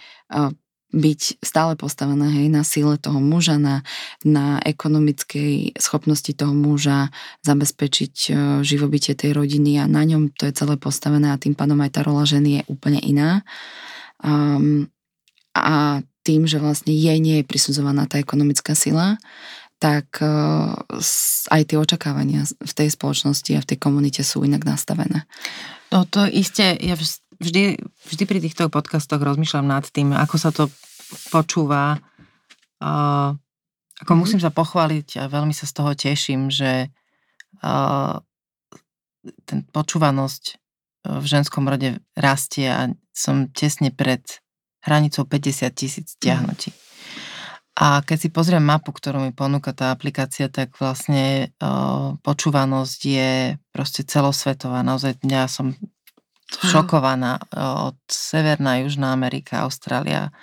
byť stále postavená hej, na síle toho muža, na, na ekonomickej schopnosti toho muža zabezpečiť uh, živobytie tej rodiny a na ňom to je celé postavené a tým pádom aj tá rola ženy je úplne iná. Um, a tým, že vlastne jej nie je prisudzovaná tá ekonomická sila, tak uh, aj tie očakávania v tej spoločnosti a v tej komunite sú inak nastavené. No to isté, ja vždy, vždy pri týchto podcastoch rozmýšľam nad tým, ako sa to počúva. Uh, ako mm musím sa pochváliť a veľmi sa z toho teším, že uh, ten počúvanosť v ženskom rode rastie a som tesne pred hranicou 50 tisíc mhm. stiahnutí. Mm. A keď si pozriem mapu, ktorú mi ponúka tá aplikácia, tak vlastne uh, počúvanosť je proste celosvetová. Naozaj ja som šokovaná od Severná, Južná Amerika, Austrália,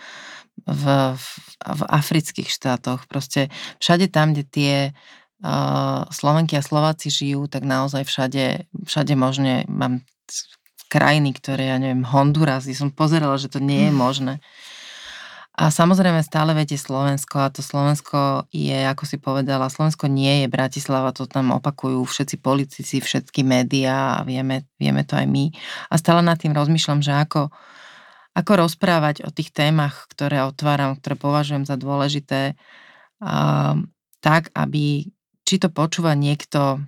v, v, v afrických štátoch. Proste všade tam, kde tie uh, Slovenky a Slováci žijú, tak naozaj všade, všade možne mám krajiny, ktoré, ja neviem, Honduras, som pozerala, že to nie je hm. možné. A samozrejme stále viete Slovensko a to Slovensko je, ako si povedala, Slovensko nie je Bratislava, to tam opakujú všetci politici, všetky médiá a vieme, vieme to aj my. A stále nad tým rozmýšľam, že ako, ako rozprávať o tých témach, ktoré otváram, ktoré považujem za dôležité, uh, tak, aby či to počúva niekto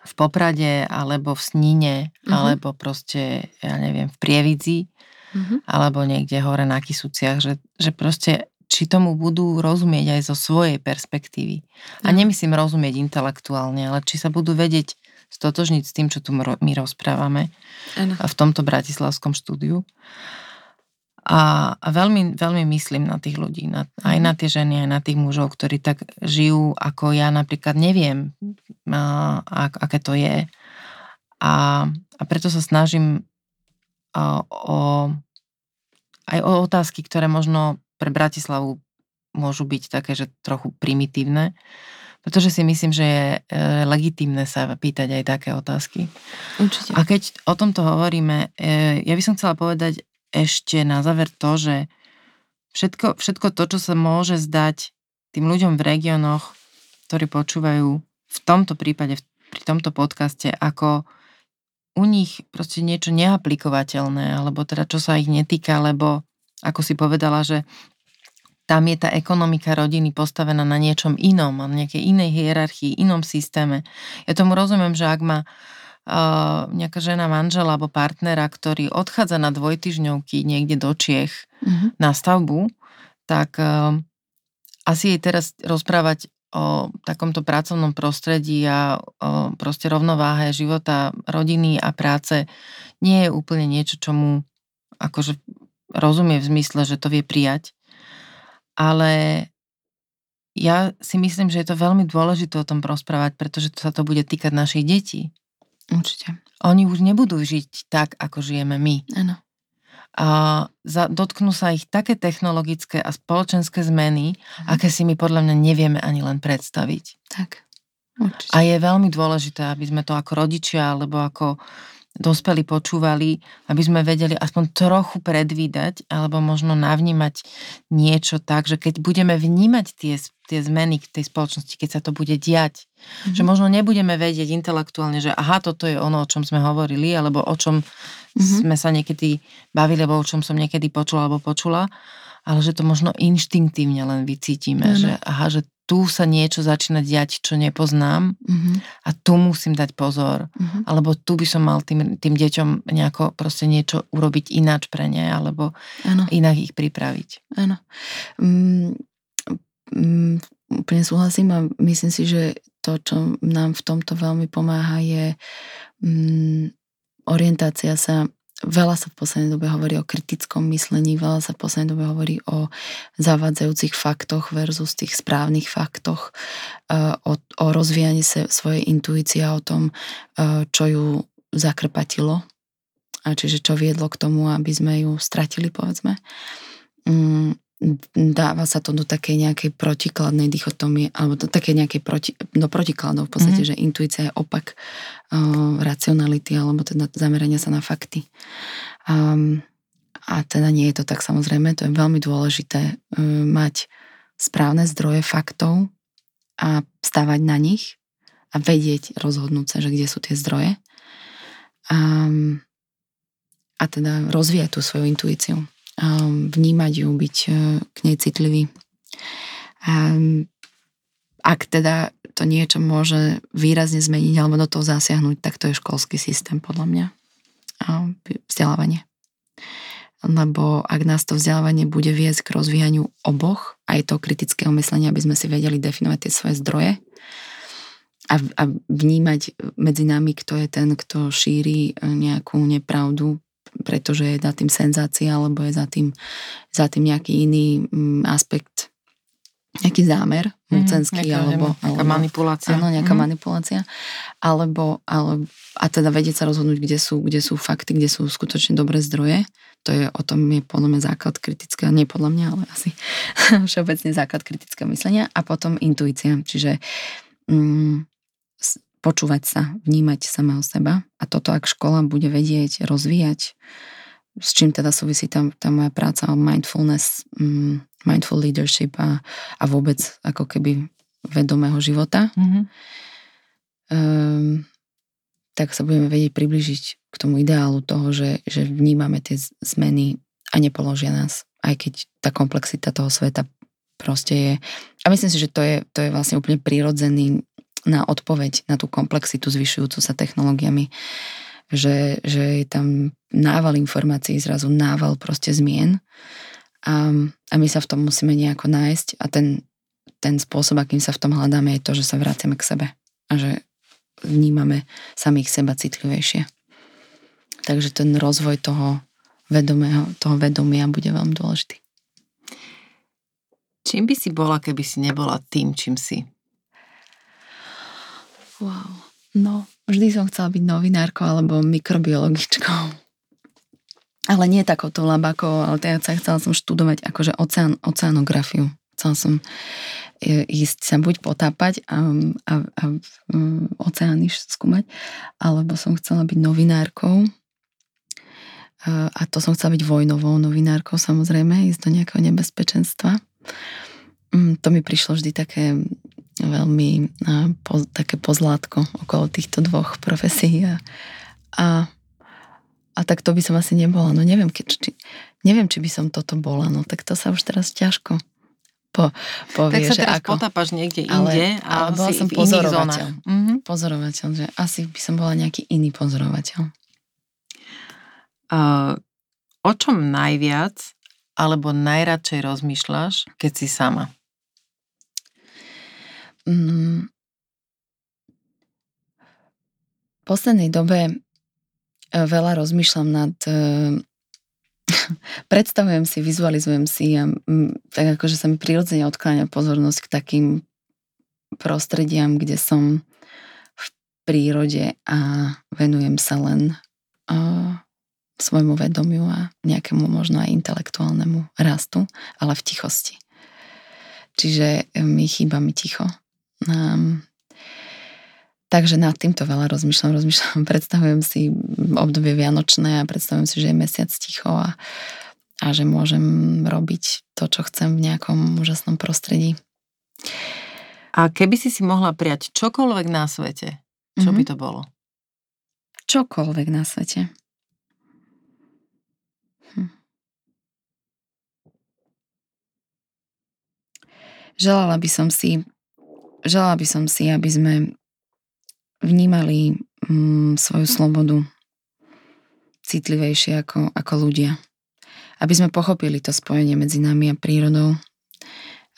v Poprade, alebo v Sníne, uh-huh. alebo proste, ja neviem, v Prievidzi, uh-huh. alebo niekde hore na Kisuciach, že, že proste či tomu budú rozumieť aj zo svojej perspektívy. A nemyslím rozumieť intelektuálne, ale či sa budú vedieť stotožniť s tým, čo tu my rozprávame ano. v tomto bratislavskom štúdiu. A, a veľmi, veľmi myslím na tých ľudí, na, aj mhm. na tie ženy, aj na tých mužov, ktorí tak žijú, ako ja napríklad neviem, a, a, aké to je. A, a preto sa snažím o, aj o otázky, ktoré možno pre Bratislavu môžu byť také, že trochu primitívne, pretože si myslím, že je e, legitímne sa pýtať aj také otázky. Určite. A keď o tomto hovoríme, e, ja by som chcela povedať ešte na záver to, že všetko, všetko to, čo sa môže zdať tým ľuďom v regiónoch, ktorí počúvajú v tomto prípade, pri tomto podcaste, ako u nich proste niečo neaplikovateľné, alebo teda čo sa ich netýka, lebo ako si povedala, že tam je tá ekonomika rodiny postavená na niečom inom, na nejakej inej hierarchii, inom systéme. Ja tomu rozumiem, že ak má uh, nejaká žena manžela alebo partnera, ktorý odchádza na dvojtyžňovky niekde do Čiech uh-huh. na stavbu, tak uh, asi jej teraz rozprávať o takomto pracovnom prostredí a o proste rovnováhe života, rodiny a práce nie je úplne niečo, čomu akože rozumie v zmysle, že to vie prijať. Ale ja si myslím, že je to veľmi dôležité o tom rozprávať, pretože sa to bude týkať našich detí. Určite. Oni už nebudú žiť tak, ako žijeme my. Áno. A za, dotknú sa ich také technologické a spoločenské zmeny, mhm. aké si my podľa mňa nevieme ani len predstaviť. Tak. Určite. A je veľmi dôležité, aby sme to ako rodičia alebo ako dospelí počúvali, aby sme vedeli aspoň trochu predvídať alebo možno navnímať niečo tak, že keď budeme vnímať tie, tie zmeny v tej spoločnosti, keď sa to bude diať, mm-hmm. že možno nebudeme vedieť intelektuálne, že aha, toto je ono, o čom sme hovorili, alebo o čom mm-hmm. sme sa niekedy bavili, alebo o čom som niekedy počula alebo počula, ale že to možno inštinktívne len vycítime, mm-hmm. že aha, že tu sa niečo začína diať, čo nepoznám mm-hmm. a tu musím dať pozor. Mm-hmm. Alebo tu by som mal tým, tým deťom nejako proste niečo urobiť ináč pre ne, alebo ano. inak ich pripraviť. Áno. Mm, mm, úplne súhlasím a myslím si, že to, čo nám v tomto veľmi pomáha, je mm, orientácia sa Veľa sa v poslednej dobe hovorí o kritickom myslení, veľa sa v poslednej dobe hovorí o zavádzajúcich faktoch versus tých správnych faktoch, e, o, o rozvíjaní sa svojej intuície o tom, e, čo ju zakrpatilo, čiže čo viedlo k tomu, aby sme ju stratili, povedzme. Dáva sa to do takej nejakej protikladnej dichotomie, alebo do také nejakej proti, do protikladov v podstate, mm-hmm. že intuícia je opak uh, racionality, alebo teda zamerania sa na fakty. Um, a teda nie je to tak samozrejme, to je veľmi dôležité uh, mať správne zdroje faktov a stávať na nich a vedieť, rozhodnúť sa, že kde sú tie zdroje. Um, a teda rozvíjať tú svoju intuíciu vnímať ju, byť e, k nej citlivý. Ak teda to niečo môže výrazne zmeniť alebo do toho zasiahnuť, tak to je školský systém podľa mňa. Vzdelávanie. Lebo ak nás to vzdelávanie bude viesť k rozvíjaniu oboch, aj to kritického myslenia, aby sme si vedeli definovať tie svoje zdroje, a, a vnímať medzi nami, kto je ten, kto šíri nejakú nepravdu, pretože je za tým senzácia, alebo je za tým, za tým nejaký iný mm, aspekt, nejaký zámer mocenský, mm, alebo, nejaká alebo, manipulácia. Áno, nejaká mm. manipulácia. Alebo, ale, a teda vedieť sa rozhodnúť, kde sú, kde sú fakty, kde sú skutočne dobré zdroje. To je o tom je podľa mňa základ kritického, nie podľa mňa, ale asi <laughs> všeobecne základ kritického myslenia. A potom intuícia, čiže mm, počúvať sa, vnímať samého seba a toto, ak škola bude vedieť rozvíjať, s čím teda súvisí tam tá moja práca o mindfulness, um, mindful leadership a, a vôbec ako keby vedomého života, mm-hmm. um, tak sa budeme vedieť približiť k tomu ideálu toho, že, že vnímame tie zmeny a nepoložia nás, aj keď tá komplexita toho sveta proste je. A myslím si, že to je, to je vlastne úplne prirodzený na odpoveď na tú komplexitu zvyšujúcu sa technológiami, že, že je tam nával informácií, zrazu nával proste zmien a, a my sa v tom musíme nejako nájsť a ten, ten spôsob, akým sa v tom hľadáme, je to, že sa vraciame k sebe a že vnímame samých seba citlivejšie. Takže ten rozvoj toho vedomého, toho vedomia bude veľmi dôležitý. Čím by si bola, keby si nebola tým, čím si? Wow. No, vždy som chcela byť novinárkou alebo mikrobiologičkou. Ale nie takouto labakou, ale teda chcela som študovať akože oceán, oceanografiu. Chcela som e, ísť sa buď potápať a, a, a oceány skúmať, alebo som chcela byť novinárkou a to som chcela byť vojnovou novinárkou samozrejme, ísť do nejakého nebezpečenstva. Mm, to mi prišlo vždy také veľmi po, také pozlátko okolo týchto dvoch profesí a, a, a tak to by som asi nebola. No neviem, keď, či, neviem, či by som toto bola, no tak to sa už teraz ťažko po, povie, tak sa teraz ako, potápaš niekde inde, ale, ale bola som pozorovateľ. Mm-hmm. Pozorovateľ, že asi by som bola nejaký iný pozorovateľ. Uh, o čom najviac alebo najradšej rozmýšľaš, keď si sama? Mm. V poslednej dobe e, veľa rozmýšľam nad... E, <laughs> predstavujem si, vizualizujem si a tak akože sa mi prirodzene odkláňa pozornosť k takým prostrediam, kde som v prírode a venujem sa len uh, svojmu vedomiu a nejakému možno aj intelektuálnemu rastu, ale v tichosti. Čiže mi chýba mi ticho. Um, takže nad týmto veľa rozmýšľam, rozmýšľam, <laughs> predstavujem si obdobie Vianočné a predstavujem si, že je mesiac ticho a, a že môžem robiť to, čo chcem v nejakom úžasnom prostredí. A keby si si mohla prijať čokoľvek na svete, čo mm-hmm. by to bolo? Čokoľvek na svete. Želala by som si, želala by som si, aby sme vnímali mm, svoju slobodu citlivejšie ako, ako ľudia. Aby sme pochopili to spojenie medzi nami a prírodou.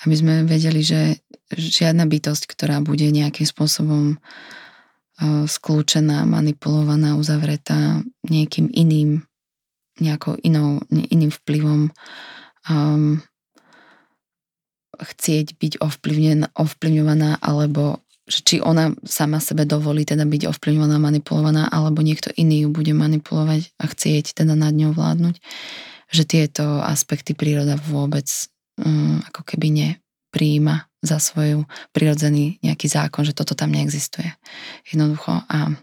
Aby sme vedeli, že žiadna bytosť, ktorá bude nejakým spôsobom uh, skľúčená, manipulovaná, uzavretá niekým iným, nejakou inou, iným vplyvom, um, chcieť byť ovplyvňovaná, alebo či ona sama sebe dovolí teda byť ovplyvňovaná, manipulovaná, alebo niekto iný ju bude manipulovať a chcieť teda nad ňou vládnuť, že tieto aspekty príroda vôbec um, ako keby nepríjima za svoju prirodzený nejaký zákon, že toto tam neexistuje. Jednoducho a,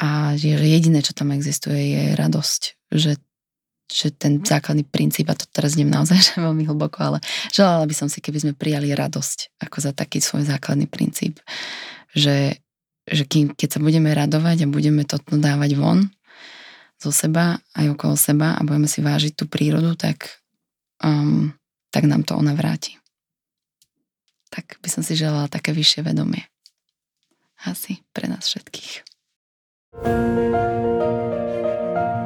a jediné, čo tam existuje, je radosť, že že ten základný princíp, a to teraz idem naozaj <laughs> že veľmi hlboko, ale želala by som si, keby sme prijali radosť ako za taký svoj základný princíp. Že, že kým, keď sa budeme radovať a budeme to dávať von zo seba aj okolo seba a budeme si vážiť tú prírodu, tak, um, tak nám to ona vráti. Tak by som si želala také vyššie vedomie. Asi pre nás všetkých.